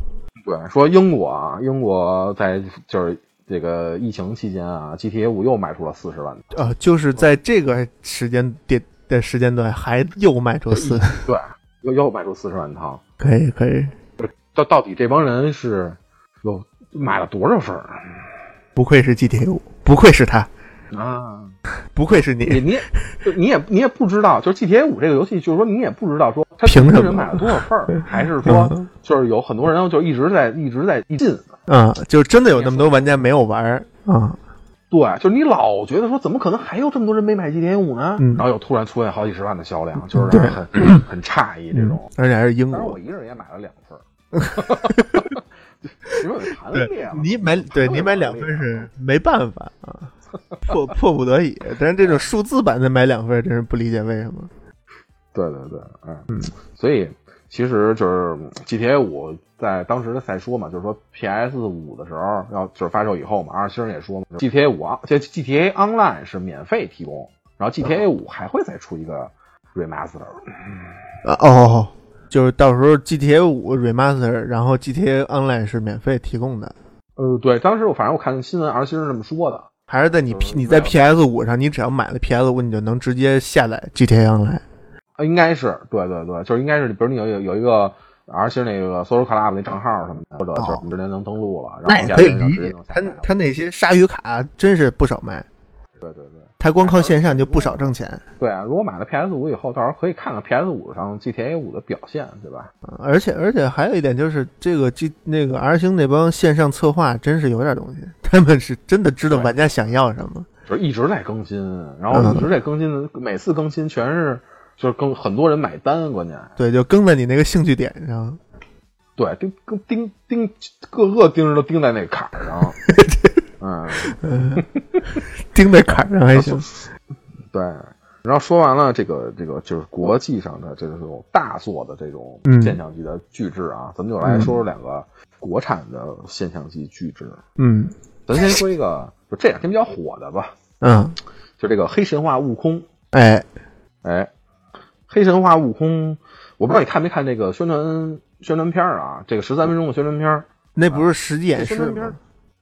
对，说英国啊，英国在就是这个疫情期间啊，GTA 五又卖出了四十万，呃，就是在这个时间点的时间段，还又卖出四，对，又又卖出四十万套。可以可以，到到底这帮人是有买了多少份儿不愧是 GTA 五，不愧是他，啊？不愧是你。你你也就你也你也不知道，就是 GTA 五这个游戏，就是说你也不知道说他凭什么人买了多少份儿，还是说嗯就是有很多人就一直在一直在进。啊，就真的有那么多玩家没有玩儿啊，对，就是你老觉得说，怎么可能还有这么多人没买 GTA 五呢？嗯然后又突然出现好几十万的销量，就是对让人很 很诧异这嗯种。，而且还是英国我。一个人也买了两份儿，因为我盘列了，你买对你买两份是没办法啊，迫迫不得已。但是这种数字版的买两份，真是不理解为什么。对对对，嗯，所以其实就是 GTA 五在当时的赛说嘛，就是说 PS 五的时候要就是发售以后嘛，二星人也说嘛，GTA 五啊，这 GTA Online 是免费提供，然后 GTA 五还会再出一个 remaster。啊哦，就是到时候 GTA 五 remaster，然后 GTA Online 是免费提供的。呃，对，当时我反正我看新闻，R 星是这么说的。还是在你你在 PS 五上，你只要买了 PS 五，你就能直接下载 GTA Online。啊，应该是，对对对，就是应该是，比如你有有有一个 R 星那个 Social Club 那账号什么的，或者就是你直接能登录了，然后那也可以理解。他他那些鲨鱼卡真是不少卖。对对对。他光靠线上就不少挣钱。对啊，如果买了 PS 五以后，到时候可以看看 PS 五上 GTA 五的表现，对吧？而且而且还有一点就是，这个 G 那个 R 星那帮线上策划真是有点东西，他们是真的知道玩家想要什么，就是一直在更新，然后一直在更新的，每次更新全是就是更很多人买单，关键对，就跟在你那个兴趣点上，对，盯盯盯，各个盯着都盯在那坎儿上。嗯，盯在坎上还行。对，然后说完了这个这个就是国际上的这种大作的这种现象级的巨制啊，咱们就来说说两个国产的现象级巨制。嗯，咱先说一个就这两天比较火的吧。嗯，就这个黑神话悟空。哎哎，黑神话悟空，我不知道你看没看这个宣传宣传片啊？这个十三分钟的宣传片，那不是实际演示吗？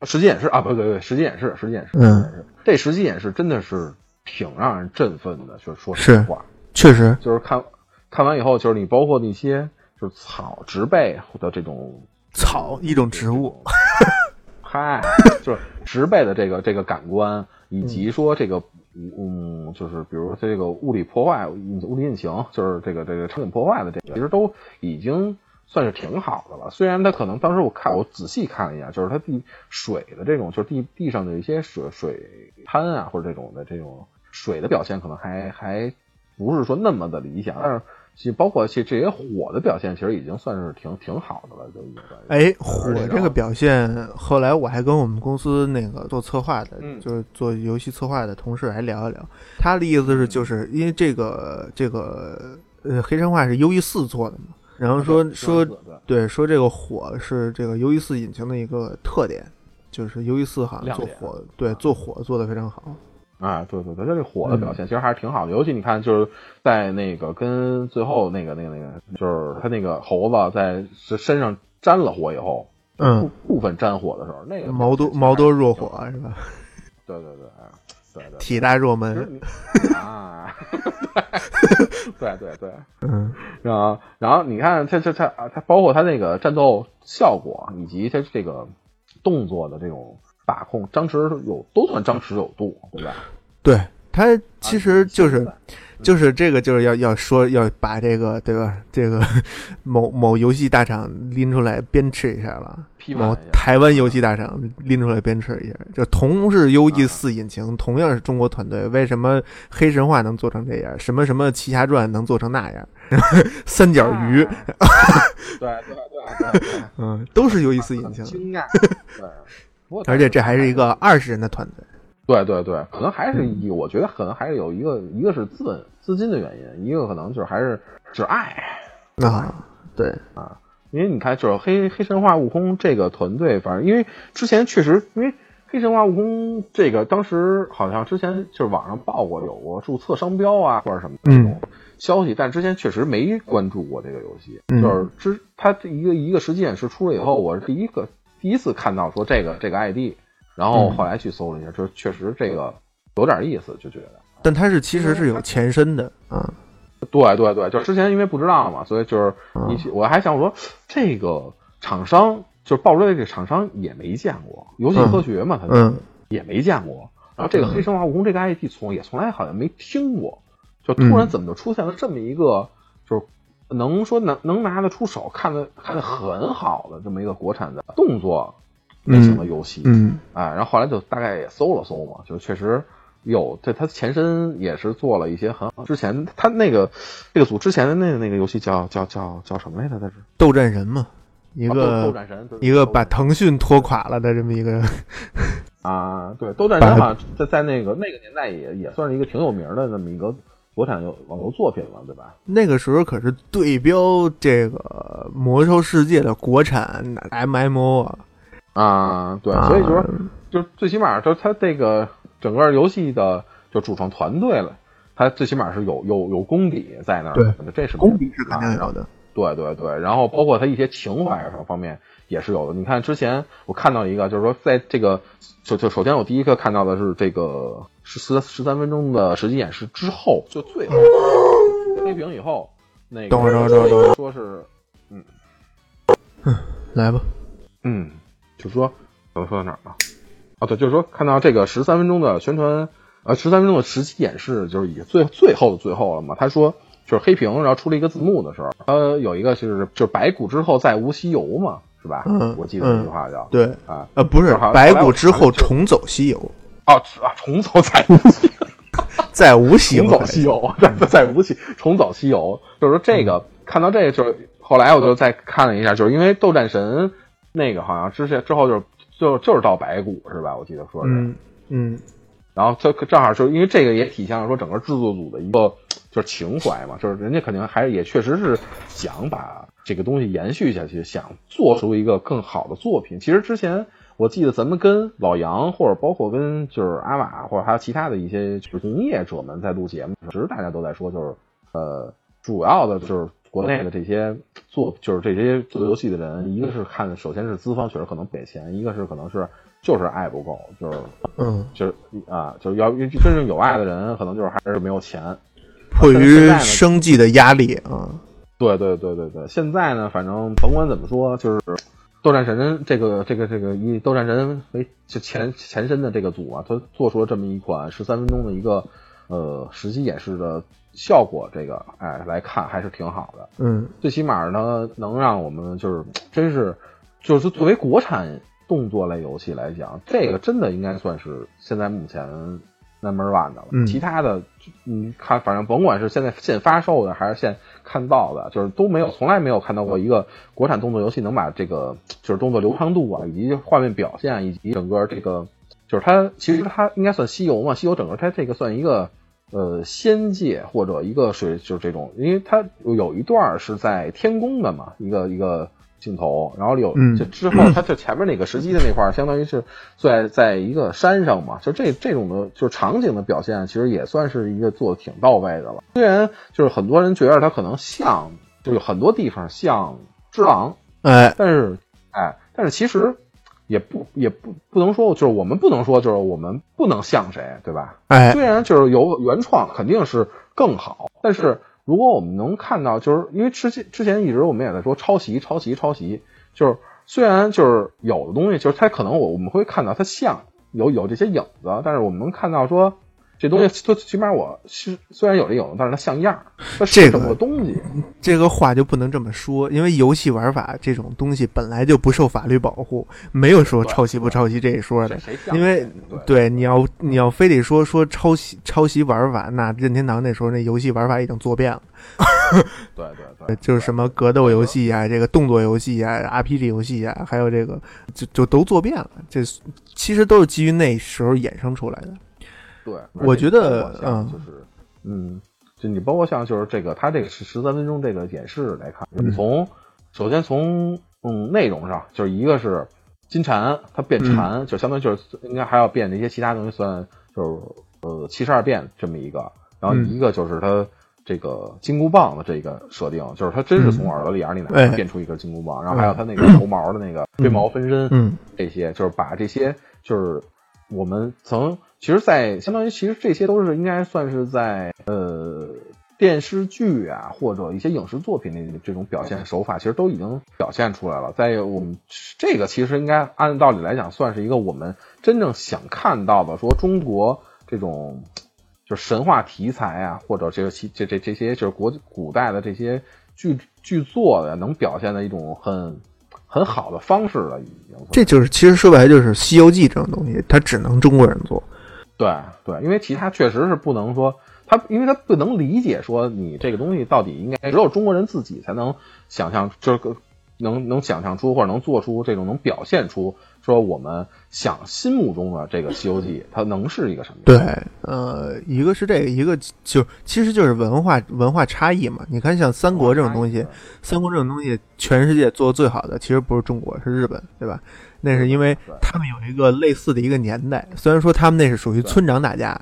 实际演示啊，不对对，实际演示，实际演示，嗯，这实际演示真的是挺让人振奋的，就是说实话，确实，就是看看完以后，就是你包括那些就是草植被的这种草一种植物，嗨，就是植被的这个这个感官，以及说这个嗯，就是比如说这个物理破坏、物理引擎，就是这个这个场景破坏的这个，其实都已经。算是挺好的了，虽然它可能当时我看我仔细看了一下，就是它地水的这种，就是地地上的一些水水滩啊，或者这种的这种水的表现，可能还还不是说那么的理想。但是其实包括这这些火的表现，其实已经算是挺挺好的了，就已经。哎，火这个表现，后来我还跟我们公司那个做策划的，就是做游戏策划的同事还聊一聊，他的意思是，就是因为这个这个呃黑神话是 U E 四做的嘛。然后说说对说这个火是这个 U E 四引擎的一个特点，就是 U E 四好像做火对做火做的非常好啊，对对对，它这火的表现其实还是挺好的，尤其你看就是在那个跟最后那个那个那个，就是他那个猴子在身上沾了火以后，嗯，部分沾火的时候，那个毛多毛多若火是吧？对对对。对对，体大若门 啊，对对对，嗯，然后然后你看它它它它包括他那个战斗效果以及他这个动作的这种把控，张弛有都算张弛有度，对吧？对，他其实就是。就是这个，就是要要说要把这个对吧？这个某某游戏大厂拎出来鞭笞一下了。某台湾游戏大厂拎出来鞭笞一下，就同是 U E 四引擎，同样是中国团队，为什么黑神话能做成这样？什么什么奇侠传能做成那样？三角鱼，对对对对，嗯，都是 U E 四引擎。惊讶，对，而且这还是一个二十人的团队。对对对，可能还是我觉得可能还是有一个，一个是资本资金的原因，一个可能就是还是只爱啊，对啊，因为你看，就是黑黑神话悟空这个团队，反正因为之前确实，因为黑神话悟空这个当时好像之前就是网上报过有过注册商标啊或者什么这种消息，但之前确实没关注过这个游戏，就是之他一个一个实际演示出了以后，我是第一个第一次看到说这个这个 ID。然后后来去搜了一下，就确实这个有点意思，就觉得。但它是其实是有前身的啊。对对对，就之前因为不知道嘛，所以就是一起，我还想说这个厂商就是爆出来这个厂商也没见过游戏科学嘛，他嗯也没见过。然后这个黑神话悟空这个 ID 从也从来好像没听过，就突然怎么就出现了这么一个，就是能说能能拿得出手、看得看得很好的这么一个国产的动作。类型的游戏，嗯，啊，然后后来就大概也搜了搜嘛，就确实有，这他前身也是做了一些很好。之前他那个这个组之前的那个那个游戏叫叫叫叫什么来着？他是斗战神嘛，一个斗战神，一个把腾讯拖垮了的这么一个啊，对，斗战神好像在在那个那个年代也也算是一个挺有名的这么一个国产游网游作品了，对吧？那个时候可是对标这个魔兽世界的国产 MMO 啊。啊，对，所以就说，就最起码，就它这个整个游戏的就主创团队了，它最起码是有有有功底在那儿，对，这是功底是肯定有的。对对对，然后包括它一些情怀什么方面也是有的。你看之前我看到一个，就是说在这个就就首先我第一个看到的是这个十四十三分钟的实际演示之后，就最后。黑屏以后，那个等会儿等会儿等会儿等会儿。说是嗯。来吧，嗯，就说怎么说到哪儿了？啊，对，就是说看到这个十三分钟的宣传，呃，十三分钟的实际演示，就是已经最最后的最后了嘛。他说就是黑屏，然后出了一个字幕的时候，呃有一个就是就是白骨之后再无西游嘛，是吧？嗯我记得这句话叫、对，啊，呃，不是白骨之后重走西游，哦啊，重走再无西再无西游重走西游，再再无西 重走西游，就是说这个、看到这个，就是后来我就再看了一下，就是因为斗战神那个好像之前之后就是就就是到白骨是吧？我记得说是，嗯嗯。然后就正好就是因为这个也体现了说整个制作组的一个就是情怀嘛，就是人家肯定还是也确实是想把这个东西延续下去，想做出一个更好的作品。其实之前我记得咱们跟老杨或者包括跟就是阿瓦或者还有其他的一些就是从业者们在录节目的时候，其实大家都在说就是呃主要的就是国内的这些做就是这些做游戏的人，一个是看首先是资方确实可能给钱，一个是可能是就是爱不够，就是嗯，就是啊，就是要真正有爱的人，可能就是还是没有钱。迫于生计的压力啊，对对对对对，现在呢，反正甭管怎么说，就是斗战神这个这个这个以斗战神为就前前身的这个组啊，他做出了这么一款十三分钟的一个呃实际演示的效果，这个哎来看还是挺好的。嗯最起码呢，能让我们就是真是就是作为国产动作类游戏来讲，这个真的应该算是现在目前 number one 的了。嗯其他的，你看，反正甭管是现在现发售的还是现看到的，就是都没有从来没有看到过一个国产动作游戏能把这个就是动作流畅度啊，以及画面表现，以及整个这个就是它其实它应该算西游嘛，西游整个它这个算一个。呃，仙界或者一个水就是这种，因为它有一段是在天宫的嘛，一个一个镜头，然后有嗯就之后，它就前面那个实际的那块儿，相当于是在在一个山上嘛，就这这种的，就是场景的表现，其实也算是一个做的挺到位的了。虽然就是很多人觉得它可能像，就有很多地方像只狼，哎，但是哎，但是其实也不也不不能说，就是我们不能说就是我们不能像谁，对吧？哎，虽然就是有原创肯定是更好，但是如果我们能看到，就是因为之前之前一直我们也在说抄袭、抄袭、抄袭，就是虽然就是有的东西，就是它可能我我们会看到它像有有这些影子，但是我们能看到说这东西最起码我是虽然有这影子，但是它像样儿，它是这个东西。这个话就不能这么说，因为游戏玩法这种东西本来就不受法律保护，没有说抄袭不抄袭这一说的因为对你要你要非得说说抄袭抄袭玩法，那任天堂那时候那游戏玩法已经做遍了，对对对，就是什么格斗游戏啊，这个动作游戏啊，RPG 游戏啊，还有这个就就都做遍了。这其实都是基于那时候衍生出来的。对，我觉得嗯就是嗯，就你包括像就是这个，它这个是十三分钟这个演示来看，从首先从嗯内容上，就是一个是金蝉，它变蝉，就相当于就是应该还要变这些其他东西，算就是呃七十二变这么一个，然后嗯一个就是它。这个金箍棒的这个设定，就是它真是从耳朵里眼里哎哪变出一根金箍棒，然后还有它那个头毛的那个飞毛分身，嗯这些，就是把这些，就是我们曾其实在，相当于其实这些都是应该算是在呃电视剧啊或者一些影视作品的这种表现手法，其实都已经表现出来了。在我们这个其实应该按道理来讲，算是一个我们真正想看到的，说中国这种。就是神话题材啊，或者这个这这这些就是国古代的这些剧剧作的，能表现的一种很很好的方式了，已经。这就是其实说白了就是《西游记》这种东西，它只能中国人做。对对，因为其他确实是不能说他，因为他不能理解说你这个东西到底应该只有中国人自己才能想象，就是能能想象出或者能做出这种能表现出说我们想心目中的这个《西游记》，它能是一个什么？对，呃，一个是这个，一个就其实就是文化文化差异嘛。你看，像三国这种东西，三国这种东西，全世界做的最好的其实不是中国，是日本，对吧？那是因为他们有一个类似的一个年代，虽然说他们那是属于村长打架，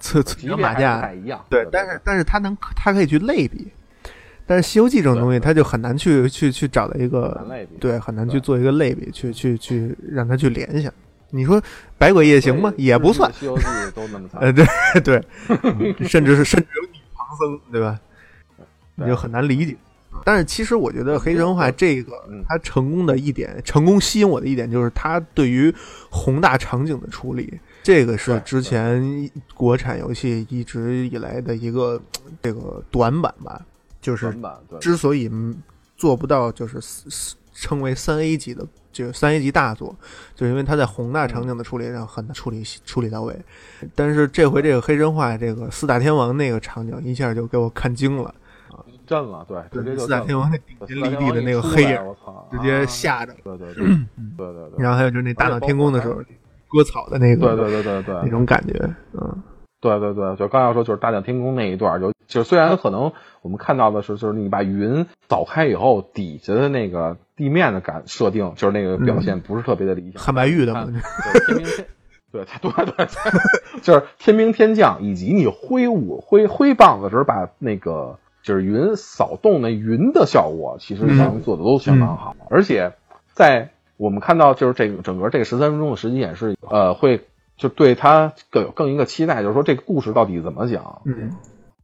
村村长打架，对，但是但是他能他可以去类比。但是《西游记》这种东西，他就很难去去去找到一个对，很难去做一个类比，去去去让他去联想。你说《百鬼夜行》吗？也不算，《西游记》都那么惨。呃，对对，甚至是甚至有女唐僧，对吧？你就很难理解。但是其实我觉得《黑神话》这个它成功的一点，成功吸引我的一点，就是它对于宏大场景的处理，这个是之前国产游戏一直以来的一个 这个短板吧。就是之所以做不到，就是称为三 A 级的，就是三 A 级大作，就是因为它在宏大场景的处理上很难处理处理到位。但是这回这个黑神话，这个四大天王那个场景一下就给我看惊了。啊，震了，对，四大天王那顶天立地的那个黑影，我操，直接吓着，对对对，对对对。然后还有就是那大闹天宫的时候，割草的那个，对对对对对，那种感觉，嗯。对对对，就刚要说，就是大闹天宫那一段，就就虽然可能我们看到的是，就是你把云扫开以后，底下的那个地面的感设定，就是那个表现不是特别的理想。汉白玉的嘛，天兵天，对对对对，就是天兵天将，以及你挥舞挥挥棒子时候把那个就是云扫动那云的效果，其实咱们做的都相当好。而且在我们看到就是这个整个这个十三分钟的实际演示，呃，会。就对他更有更一个期待，就是说这个故事到底怎么讲？嗯，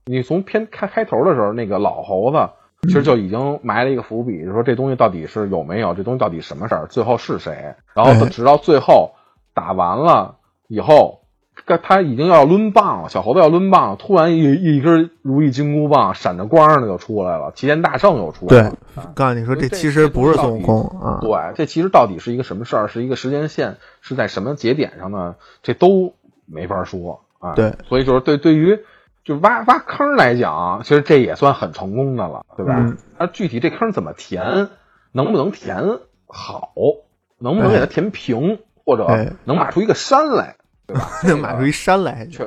你从片开开头的时候，那个老猴子其实就已经埋了一个伏笔，就说这东西到底是有没有，这东西到底什么事儿，最后是谁？然后直到最后打完了以后。他他已经要抡棒了，小猴子要抡棒了，突然一一根如意金箍棒闪着光的就出来了，齐天大圣又出来了。对，告诉你说这其实不是孙悟空啊。对，这其实到底是一个什么事儿？是一个时间线是在什么节点上呢？这都没法说啊。对，所以就是对对于就挖挖坑来讲，其实这也算很成功的了，对吧？那具体这坑怎么填，能不能填好，能不能给它填平，或者能挖出一个山来？对吧？能 买出一山来，确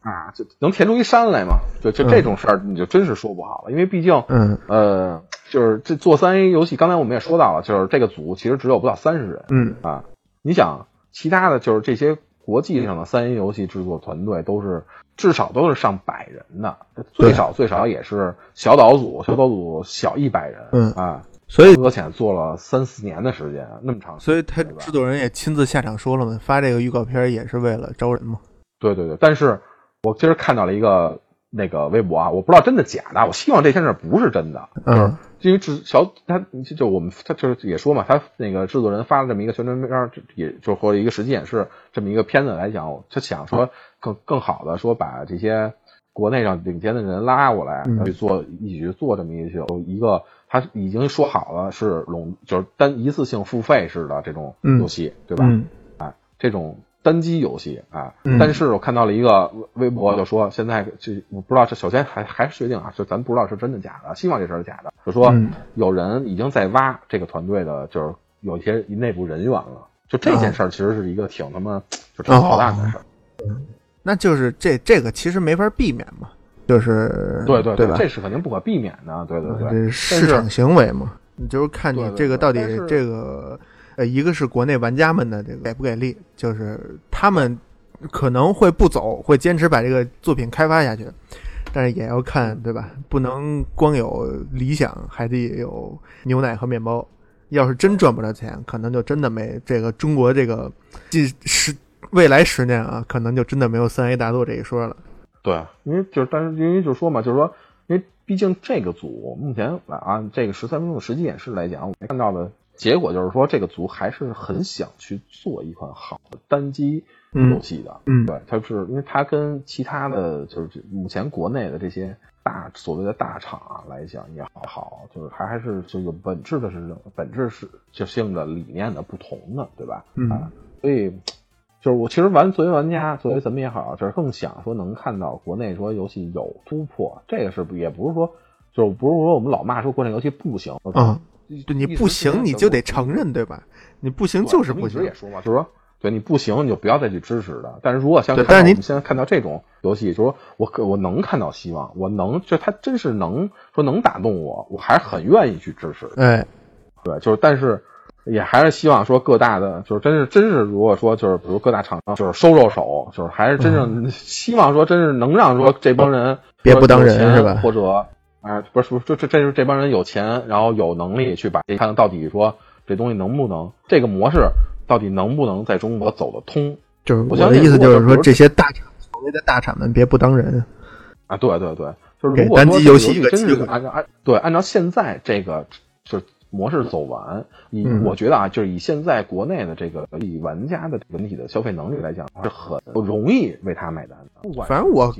啊，就能填出一山来嘛？就就这种事儿，你就真是说不好了。因为毕竟，嗯呃，就是这做三 A 游戏，刚才我们也说到了，就是这个组其实只有不到三十人，嗯啊，你想其他的就是这些国际上的三 A 游戏制作团队都是至少都是上百人的，最少最少也是小岛组，小岛组小一百人，嗯啊。所以搁浅做了三四年的时间，那么长，所以他制作人也亲自下场说了嘛，发这个预告片也是为了招人嘛。对对对，但是我今儿看到了一个那个微博啊，我不知道真的假的，我希望这件事不是真的。嗯，因为制小他就我们他就是也说嘛，他那个制作人发了这么一个宣传片，也就或者一个实际演示这么一个片子来讲，他想说更更好的说把这些国内上顶尖的人拉过来去做，一起去做这么一个一个。他已经说好了是垄，就是单一次性付费式的这种游戏，对吧？啊，这种单机游戏啊。但是我看到了一个微博，就说现在就我不知道这首先还还是确定啊，就咱不知道是真的假的，希望这事是假的。就说有人已经在挖这个团队的，就是有一些内部人员了。就这件事儿，其实是一个挺他妈就挺操蛋的事儿。那就是这这个其实没法避免嘛。就是对对对吧？这是肯定不可避免的，对对对，市场行为嘛，你就是看你这个到底这个呃，一个是国内玩家们的这个给不给力，就是他们可能会不走，会坚持把这个作品开发下去，但是也要看对吧？不能光有理想，还得有牛奶和面包。要是真赚不着钱，可能就真的没这个中国这个近十未来十年啊，可能就真的没有三 A 大作这一说了。对，因为就是，但是因为就是说嘛，就是说，因为毕竟这个组目前按这个十三分钟的实际演示来讲，我们看到的结果就是说，这个组还是很想去做一款好的单机游戏的。嗯，对，它是因为它跟其他的就是目前国内的这些大所谓的大厂啊来讲也好，好就是还还是这个本质的是本质是就性的理念的不同的，对吧？嗯，所以。就是我其实玩作为玩家，作为怎么也好，就是更想说能看到国内说游戏有突破，这个是不也不是说，就是不是说我们老骂说国内游戏不行，嗯，对你不行你就得承认，对吧？你不行就是不行。也说嘛，就是说，对你不行你就不要再去支持了。但是如果像但是你现在看到这种游戏，就是说我我能看到希望，我能就他真是能说能打动我，我还是很愿意去支持。哎，对，就是但是。也还是希望说各大的，就是真是真是，如果说就是比如各大厂商就是收收手，就是还是真正希望说真是能让说这帮人别不当人是吧？或者哎，不是说这这是这帮人有钱，然后有能力去把这看到底说这东西能不能这个模式到底能不能在中国走得通？就是我的意思就是说这些大厂所谓的大厂们别不当人啊！对对对，就是如果说游戏真是按照按对按照现在这个就。模式走完，以我觉得啊，就是以现在国内的这个以玩家的整体的消费能力来讲，是很容易为他买单的。反正我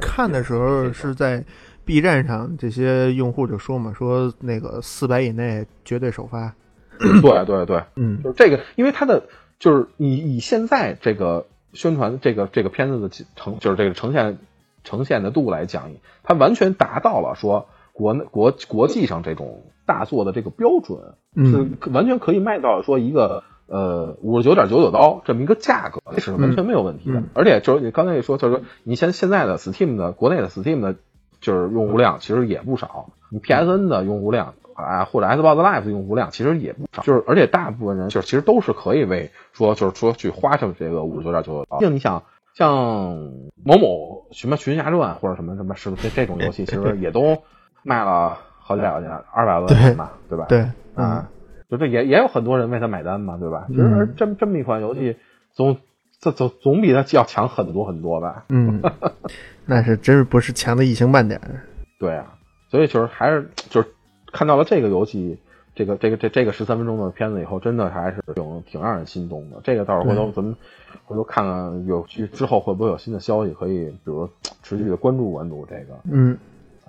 看的时候是在 B 站上，这些用户就说嘛，说那个四百以内绝对首发。对对对，嗯，就是这个，因为它的就是以以现在这个宣传这个这个片子的呈，就是这个呈现呈现的度来讲，它完全达到了说国内国国际上这种。大作的这个标准是完全可以卖到说一个呃五十九点九九刀这么一个价格，这是完全没有问题的。而且就是你刚才也说，就是说你现现在的 Steam 的国内的 Steam 的，就是用户量其实也不少。你 PSN 的用户量啊，或者 Xbox Live 的用户量其实也不少。就是而且大部分人就是其实都是可以为说就是说去花上这个五十九点九九刀。毕竟你想像某某什么《群侠传》或者什么什么是这这种游戏，其实也都卖了。好几百块钱，二百多块钱吧，对吧？对，啊，就这也也有很多人为他买单嘛，对吧？其实这这么一款游戏，总这总总比它要强很多很多吧？嗯，那是真是不是强的一星半点。对啊，所以就是还是就是看到了这个游戏，这个这个这这个十三分钟的片子以后，真的还是挺挺让人心动的。这个到时候回头咱们回头看看有去之后会不会有新的消息，可以比如持续的关注关注这个。嗯，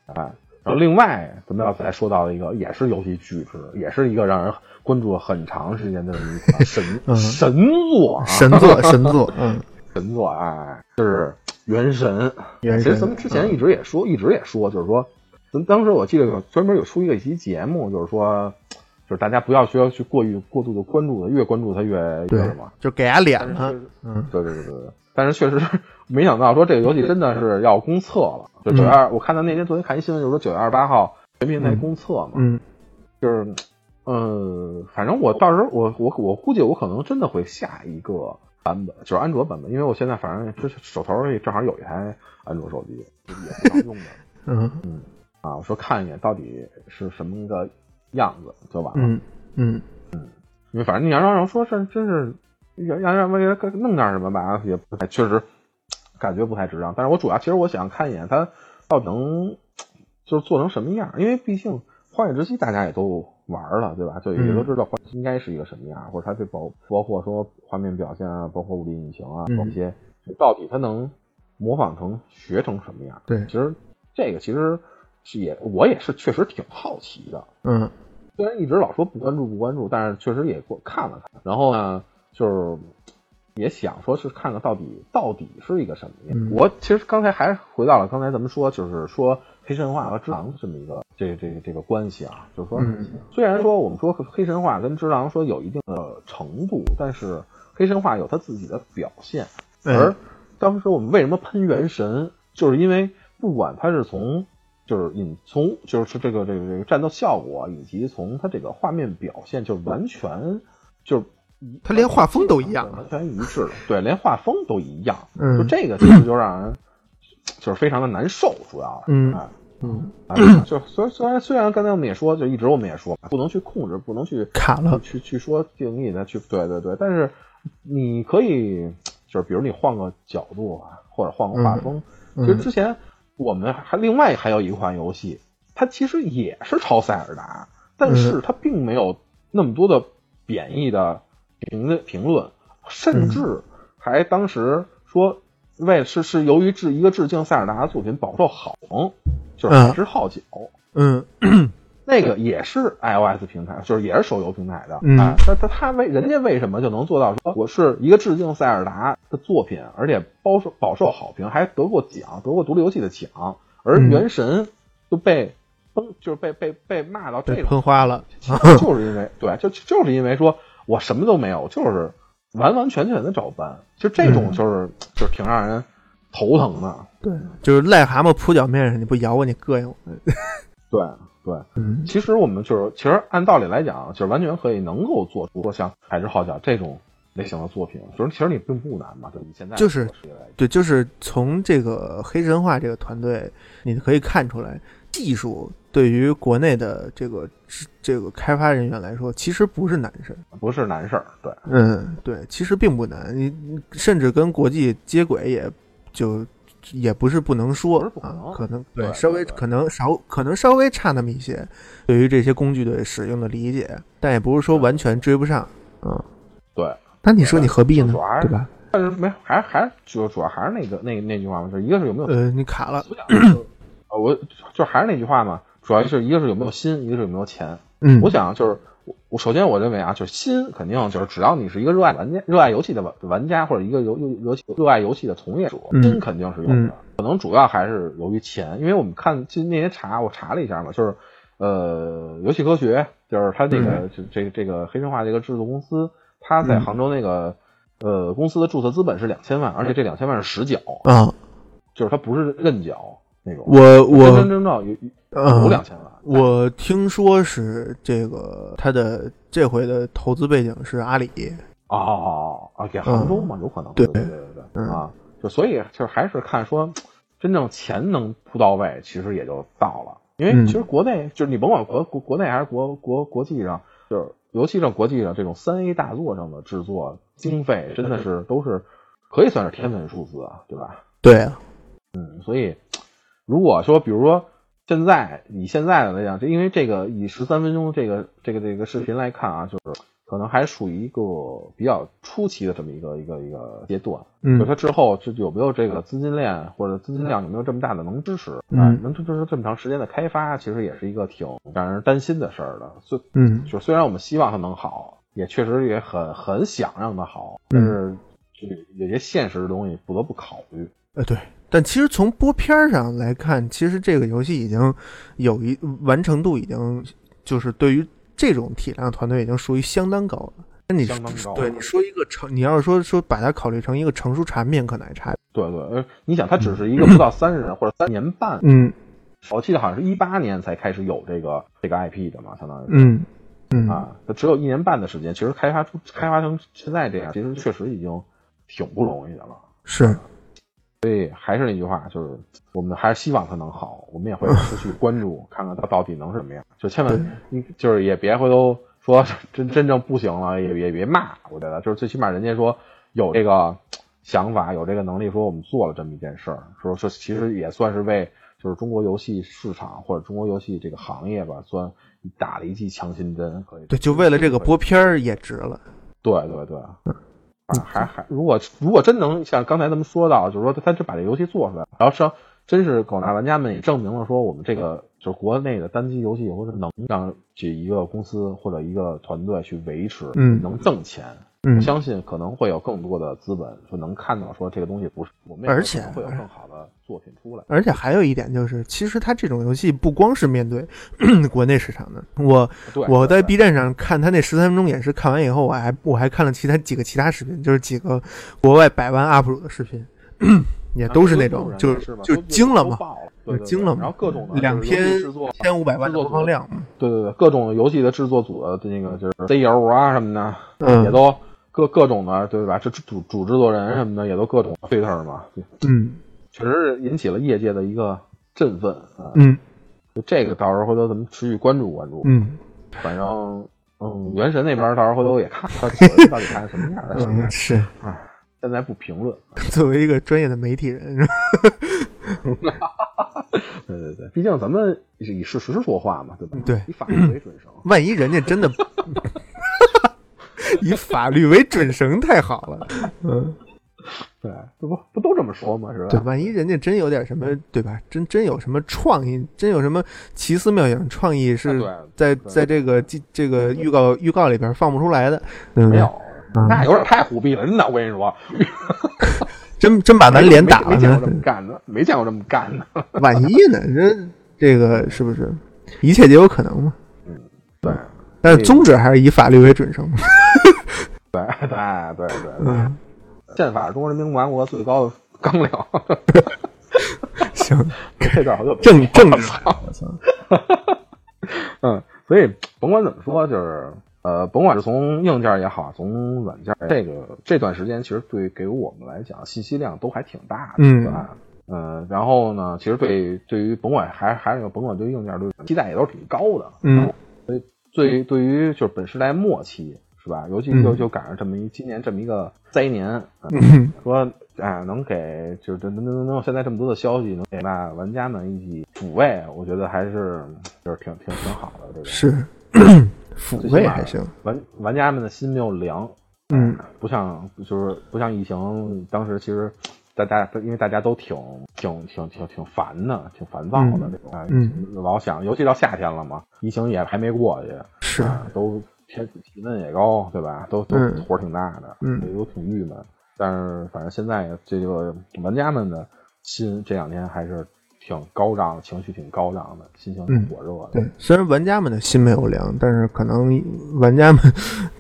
哎。然后另外，咱们要再说到一个，也是游戏巨制，也是一个让人关注了很长时间的一款神 神作，神作，神作，嗯，神作，哎，就是《原神》。原神，咱们之前一直也说，一直也说，就是说，咱当时我记得专门有出一个一期节目，就是说，就是大家不要需要去过于过度的关注它，越关注它越越什么，就给他脸了。嗯，对对对对对。但是确实 没想到，说这个游戏真的是要公测了。就九月二，我看到那天昨天看一新闻，就是说九月二十八号全平台公测嘛。嗯，就是，呃，反正我到时候我我我估计我可能真的会下一个版本，就是安卓版本，因为我现在反正这手头里正好有一台安卓手机，也常用的。嗯嗯，啊，我说看一眼到底是什么个样子就完了。嗯嗯嗯，因为反正你要让人说是真是。让让让为他弄点什么吧，也不太确实，感觉不太值当。但是我主要其实我想看一眼它到底能就是做成什么样，因为毕竟《荒野之息》大家也都玩了，对吧？就也都知道应该是一个什么样，或者它这包包括说画面表现啊，包括物理引擎啊，这些到底它能模仿成学成什么样？对，其实这个其实是也我也是确实挺好奇的。嗯，虽然一直老说不关注不关注，但是确实也过看了看，然后呢。就是也想说是看看到底到底是一个什么样。我其实刚才还回到了刚才咱们说，就是说黑神话和之狼这么一个这这个这个关系啊。就是说，虽然说我们说黑神话跟之狼说有一定的程度，但是黑神话有它自己的表现。而当时我们为什么喷原神，就是因为不管它是从就是引从就是这个这个这个战斗效果，以及从它这个画面表现，就完全就。他连画风都一样，完全一致的，对，连画风都一样。嗯，就这个其实就让人就是非常的难受，主要嗯嗯，就虽虽然虽然刚才我们也说，就一直我们也说不能去控制，不能去卡了，去去说定义的去，对对对。但是你可以就是比如你换个角度啊，或者换个画风。其实之前我们还另外还有一款游戏，它其实也是抄塞尔达，但是它并没有那么多的贬义的。评论评论，甚至还当时说，为是是由于致一个致敬塞尔达的作品饱受好评，就是《海之号角》。嗯，那个也是 iOS 平台，就是也是手游平台的。嗯，他他他为人家为什么就能做到说我是一个致敬塞尔达的作品，而且饱受饱受好评，还得过奖，得过独立游戏的奖，而《原神》就被崩，就是被被被骂到这种喷花了，就是因为对，就就是因为说我什么都没有，就是完完全全的照搬，就这种就是就是挺让人头疼的。对，就是癞蛤蟆扑脚面上，你不咬我，你膈应我。对 对，嗯，其实我们就是，其实按道理来讲，就是完全可以能够做出像《海之号角》这种类型的作品，就是其实你并不难嘛，对你现在就是对，就是从这个黑神话这个团队，你可以看出来，技术对于国内的这个这个开发人员来说，其实不是难事儿，不是难事儿，对，嗯，对，其实并不难，你甚至跟国际接轨，也就。也不是不能说啊，可能对稍微可能少可能稍微差那么一些，对于这些工具的使用的理解，但也不是说完全追不上，嗯，对。那你说你何必呢？对吧？但是没还还主主要还是那个那那句话嘛，就一个是有没有呃你卡了，呃我就还是那句话嘛，主要是一个是有没有心，一个是有没有钱。嗯，我想就是。我首先我认为啊，就是心肯定就是只要你是一个热爱玩家、热爱游戏的玩玩家，或者一个游游游戏热爱游戏的从业者，心肯定是有的。可能主要还是由于钱，因为我们看就那些查，我查了一下嘛，就是呃，游戏科学就是他这个就这个这个黑神话这个制作公司，他在杭州那个呃公司的注册资本是两千万，而且这两千万是实缴啊，就是他不是认缴那种。我我真真正正有有两千万。我听说是这个，他的这回的投资背景是阿里。哦哦哦，给杭州嘛，有可能。对对对对啊，就所以就还是看说，真正钱能铺到位，其实也就到了。因为其实国内就是你甭管国国国内还是国国国际上，就是尤其像国际上这种三 A 大作上的制作经费，真的是都是可以算是天文数字啊，对吧？对啊，嗯，所以如果说比如说。现在以现在的来讲，就因为这个以十三分钟这个这个这个视频来看啊，就是可能还属于一个比较初期的这么一个一个一个阶段。嗯，就它之后就有没有这个资金链或者资金量有没有这么大的能支持？嗯，能支持这么长时间的开发，其实也是一个挺让人担心的事儿的。所嗯，就虽然我们希望它能好，也确实也很很想让它好，但是就有些现实的东西不得不考虑。呃，对。但其实从播片上来看，其实这个游戏已经有一完成度，已经就是对于这种体量团队已经属于相当高了。那你对你说一个成，你要是说说把它考虑成一个成熟产品，可能还差。对对，呃，你想，它只是一个不到三十人或者三年半，嗯，我记得好像是一八年才开始有这个这个 IP 的嘛，相当于，嗯嗯啊，它只有一年半的时间，其实开发出开发成现在这样，其实确实已经挺不容易的了。是。所以还是那句话，就是我们还是希望它能好，我们也会持续关注，看看它到底能什么样。就千万你就是也别回头说真真正不行了，也也别骂。我觉得就是最起码人家说有这个想法，有这个能力，说我们做了这么一件事儿，说说其实也算是为就是中国游戏市场或者中国游戏这个行业吧，算打了一剂强心针。可以对，就为了这个播片儿也值了。对对对。啊，还还，如果如果真能像刚才咱们说到，就是说他就把这游戏做出来，然后是真是广大玩家们也证明了说，我们这个就是国内的单机游戏，以后是能让这一个公司或者一个团队去维持，嗯，能挣钱。我相信可能会有更多的资本，就能看到说这个东西不是我们，而且会有更好的作品出来。而且还有一点就是，其实它这种游戏不光是面对 国内市场的。我我在 B 站上看他那十三分钟演示，看完以后，我还我还看了其他几个其他视频，就是几个国外百万 UP 主的视频，也都是那种就是就惊了嘛，就惊了嘛。然后各种两天千五百万播放量，对对对，各种游戏的制作组的那个就是 CEO 啊什么的，也都。各各种的，对吧？这主主制作人什么的也都各种 Twitter 嘛，嗯，确实引起了业界的一个振奋啊。嗯，就这个到时候回头咱们持续关注关注。嗯，反正嗯，原神那边到时候回头也看，到底看什么样的。嗯，是啊，现在不评论。作为一个专业的媒体人，是吧 对对对，毕竟咱们以事实说话嘛，对吧？对，以法律为准绳。万一人家真的。以法律为准绳太好了，嗯，对，这不不都这么说吗？是吧？对，万一人家真有点什么，对吧？真真有什么创意，真有什么奇思妙想创意，是在在这个这个预告预告里边放不出来的，没有，那有点太虎逼了，真的，我跟你说，真真把咱脸打了，没见过这么干的，没见过这么干的，万一呢？这这个是不是？一切皆有可能嘛。嗯，对。但是宗旨还是以法律为准绳。对对对对，嗯，宪法中华人民共和国最高的纲领。行，这段好就正正我操！嗯，所以甭管怎么说，就是呃，甭管是从硬件也好，从软件，这个这段时间其实对给我们来讲，信息量都还挺大的，嗯对吧？嗯，然后呢，其实对对于甭管还还是有甭管对于硬件对期待也都是挺高的，嗯，所以对于对于就是本时代末期是吧？尤其嗯就就赶上这么一今年这么一个灾年，嗯 说哎，能给就是能能能有现在这么多的消息，能给那玩家们一起抚慰，我觉得还是就是挺挺挺好的，这个是 抚慰还行。玩玩家们的心没有凉，嗯，不像就是不像疫情当时其实大家因为大家都挺挺挺挺挺烦的，挺烦躁的嗯这种，哎嗯老想，尤其到夏天了嘛，疫情也还没过去，是啊都天气温也高，对吧？都都嗯火挺大的，嗯都挺郁闷。但是反正现在这个玩家们的心这两天还是挺高涨，情绪挺高涨的，心情挺嗯火热的。对，虽然玩家们的心没有凉，但是可能玩家们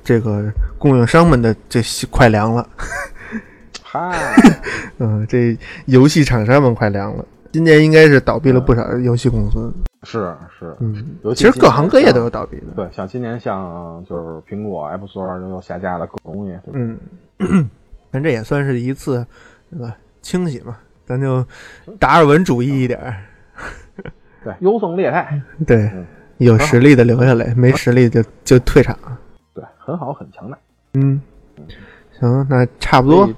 这个供应商们的这心快凉了。嗨，嗯、这游戏厂商们快凉了。今年应该是倒闭了不少游戏公司。是是，嗯，尤其其实各行各业都有倒闭的。对，像今年像就是苹果 App Store 又下架了各种东西，嗯，但这也算是一次，对吧？清洗嘛，咱就达尔文主义一点儿，对，优胜劣汰，对嗯，有实力的留下来，没实力就就退场。对，很好，很强大。嗯，行，那差不多。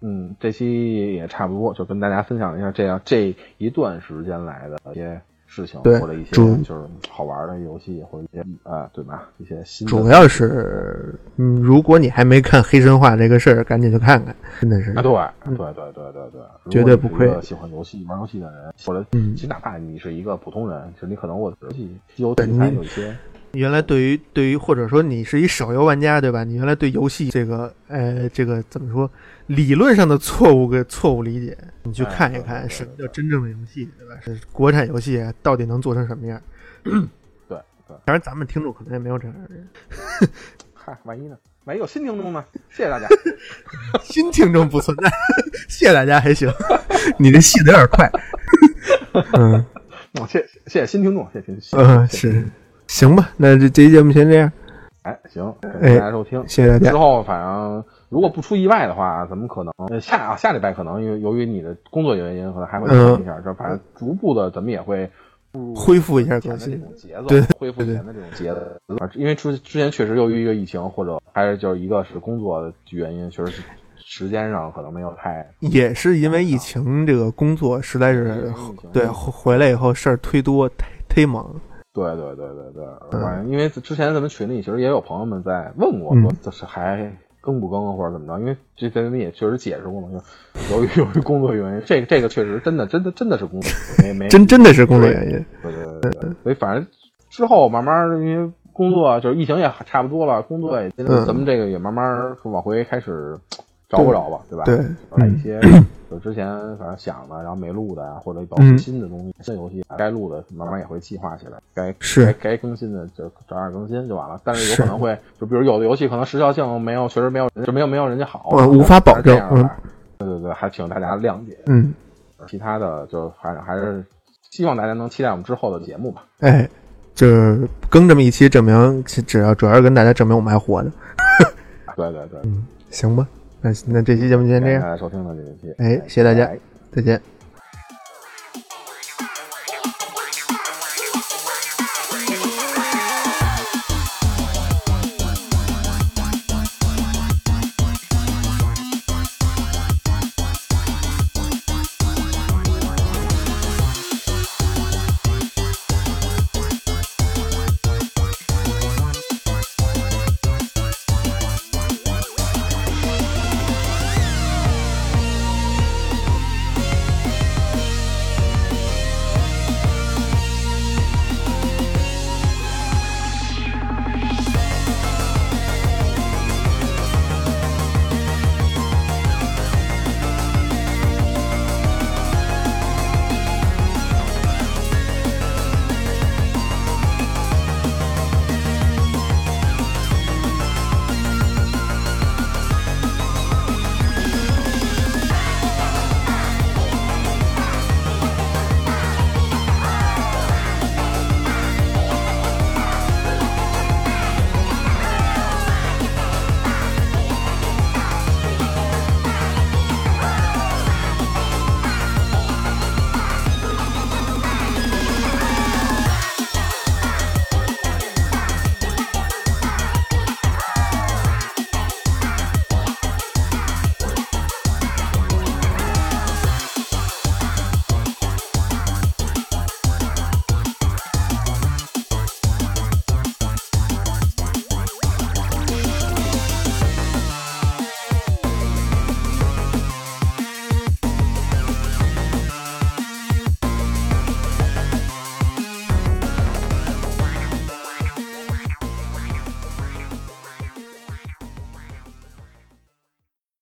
嗯，这期也差不多，就跟大家分享一下这样这一段时间来的一些事情，对或者一些主就是好玩的游戏，或者一些啊，对吧？一些新的主要是，嗯，如果你还没看黑神话这个事儿，赶紧去看看，真的是。啊，对，对对对对对，嗯绝对不亏。喜欢游戏、玩游戏的人，或者嗯。其实哪怕你是一个普通人，其实你可能我的游戏游对题材你有一些原来对于对于或者说你是一手游玩家，对吧？你原来对游戏这个呃这个怎么说理论上的错误个错误理解，你去哎看一看什么叫真正的游戏，对吧？是国产游戏到底能做成什么样？对对。当然，咱们听众可能也没有这样的人，嗨，万一呢？万一有新听众呢？谢谢大家。新听众不存在，谢谢大家还行，你这戏的有点快，嗯我，谢谢谢新听众，谢谢谢谢嗯谢谢是，行吧，那这这期节目先这样，哎，行，感哎谢大家收听。谢谢大家之，后反正如果不出意外的话，咱们可能呃下啊下礼拜可能因为由于你的工作原因，可能还会嗯停一下，就反正逐步的咱们也会恢复一下前种节奏，对恢复以前的这种节奏。因为之之前确实由于一个疫情，或者还是就是一个是工作的原因，确实是时间上可能没有太也是因为疫情这个工作实在是对回回来以后事儿忒多忒忒忙，对对对对对，嗯反正因为之前咱们群里其实也有朋友们在问过，嗯说这是还更不更或者怎么着？因为这咱们也确实解释过嘛，就由于 由于工作原因，这个这个确实真的真的真的是工作原因，没没 真真的是工作原因。对对对所以反正之后慢慢因为工作就是疫情也差不多了，工作也嗯咱们这个也慢慢往回开始找不着吧，对吧？对把一些 就之前反正想的，然后没录的呀，或者搞嗯新的东西、新游戏该录的慢慢也会计划起来，该是该该更新的就早点更新就完了。但是有可能会就比如有的游戏可能时效性没有，确实没有就没有没有人家好，我无法保证对对对，还请大家谅解。嗯，其他的就还是还是希望大家能期待我们之后的节目吧。哎，就是更这么一期，证明只要主要是跟大家证明我们还活着，对对对，嗯行吧？那那这期节目就先这样，感谢大家收听的这一期，哎谢谢大家再见。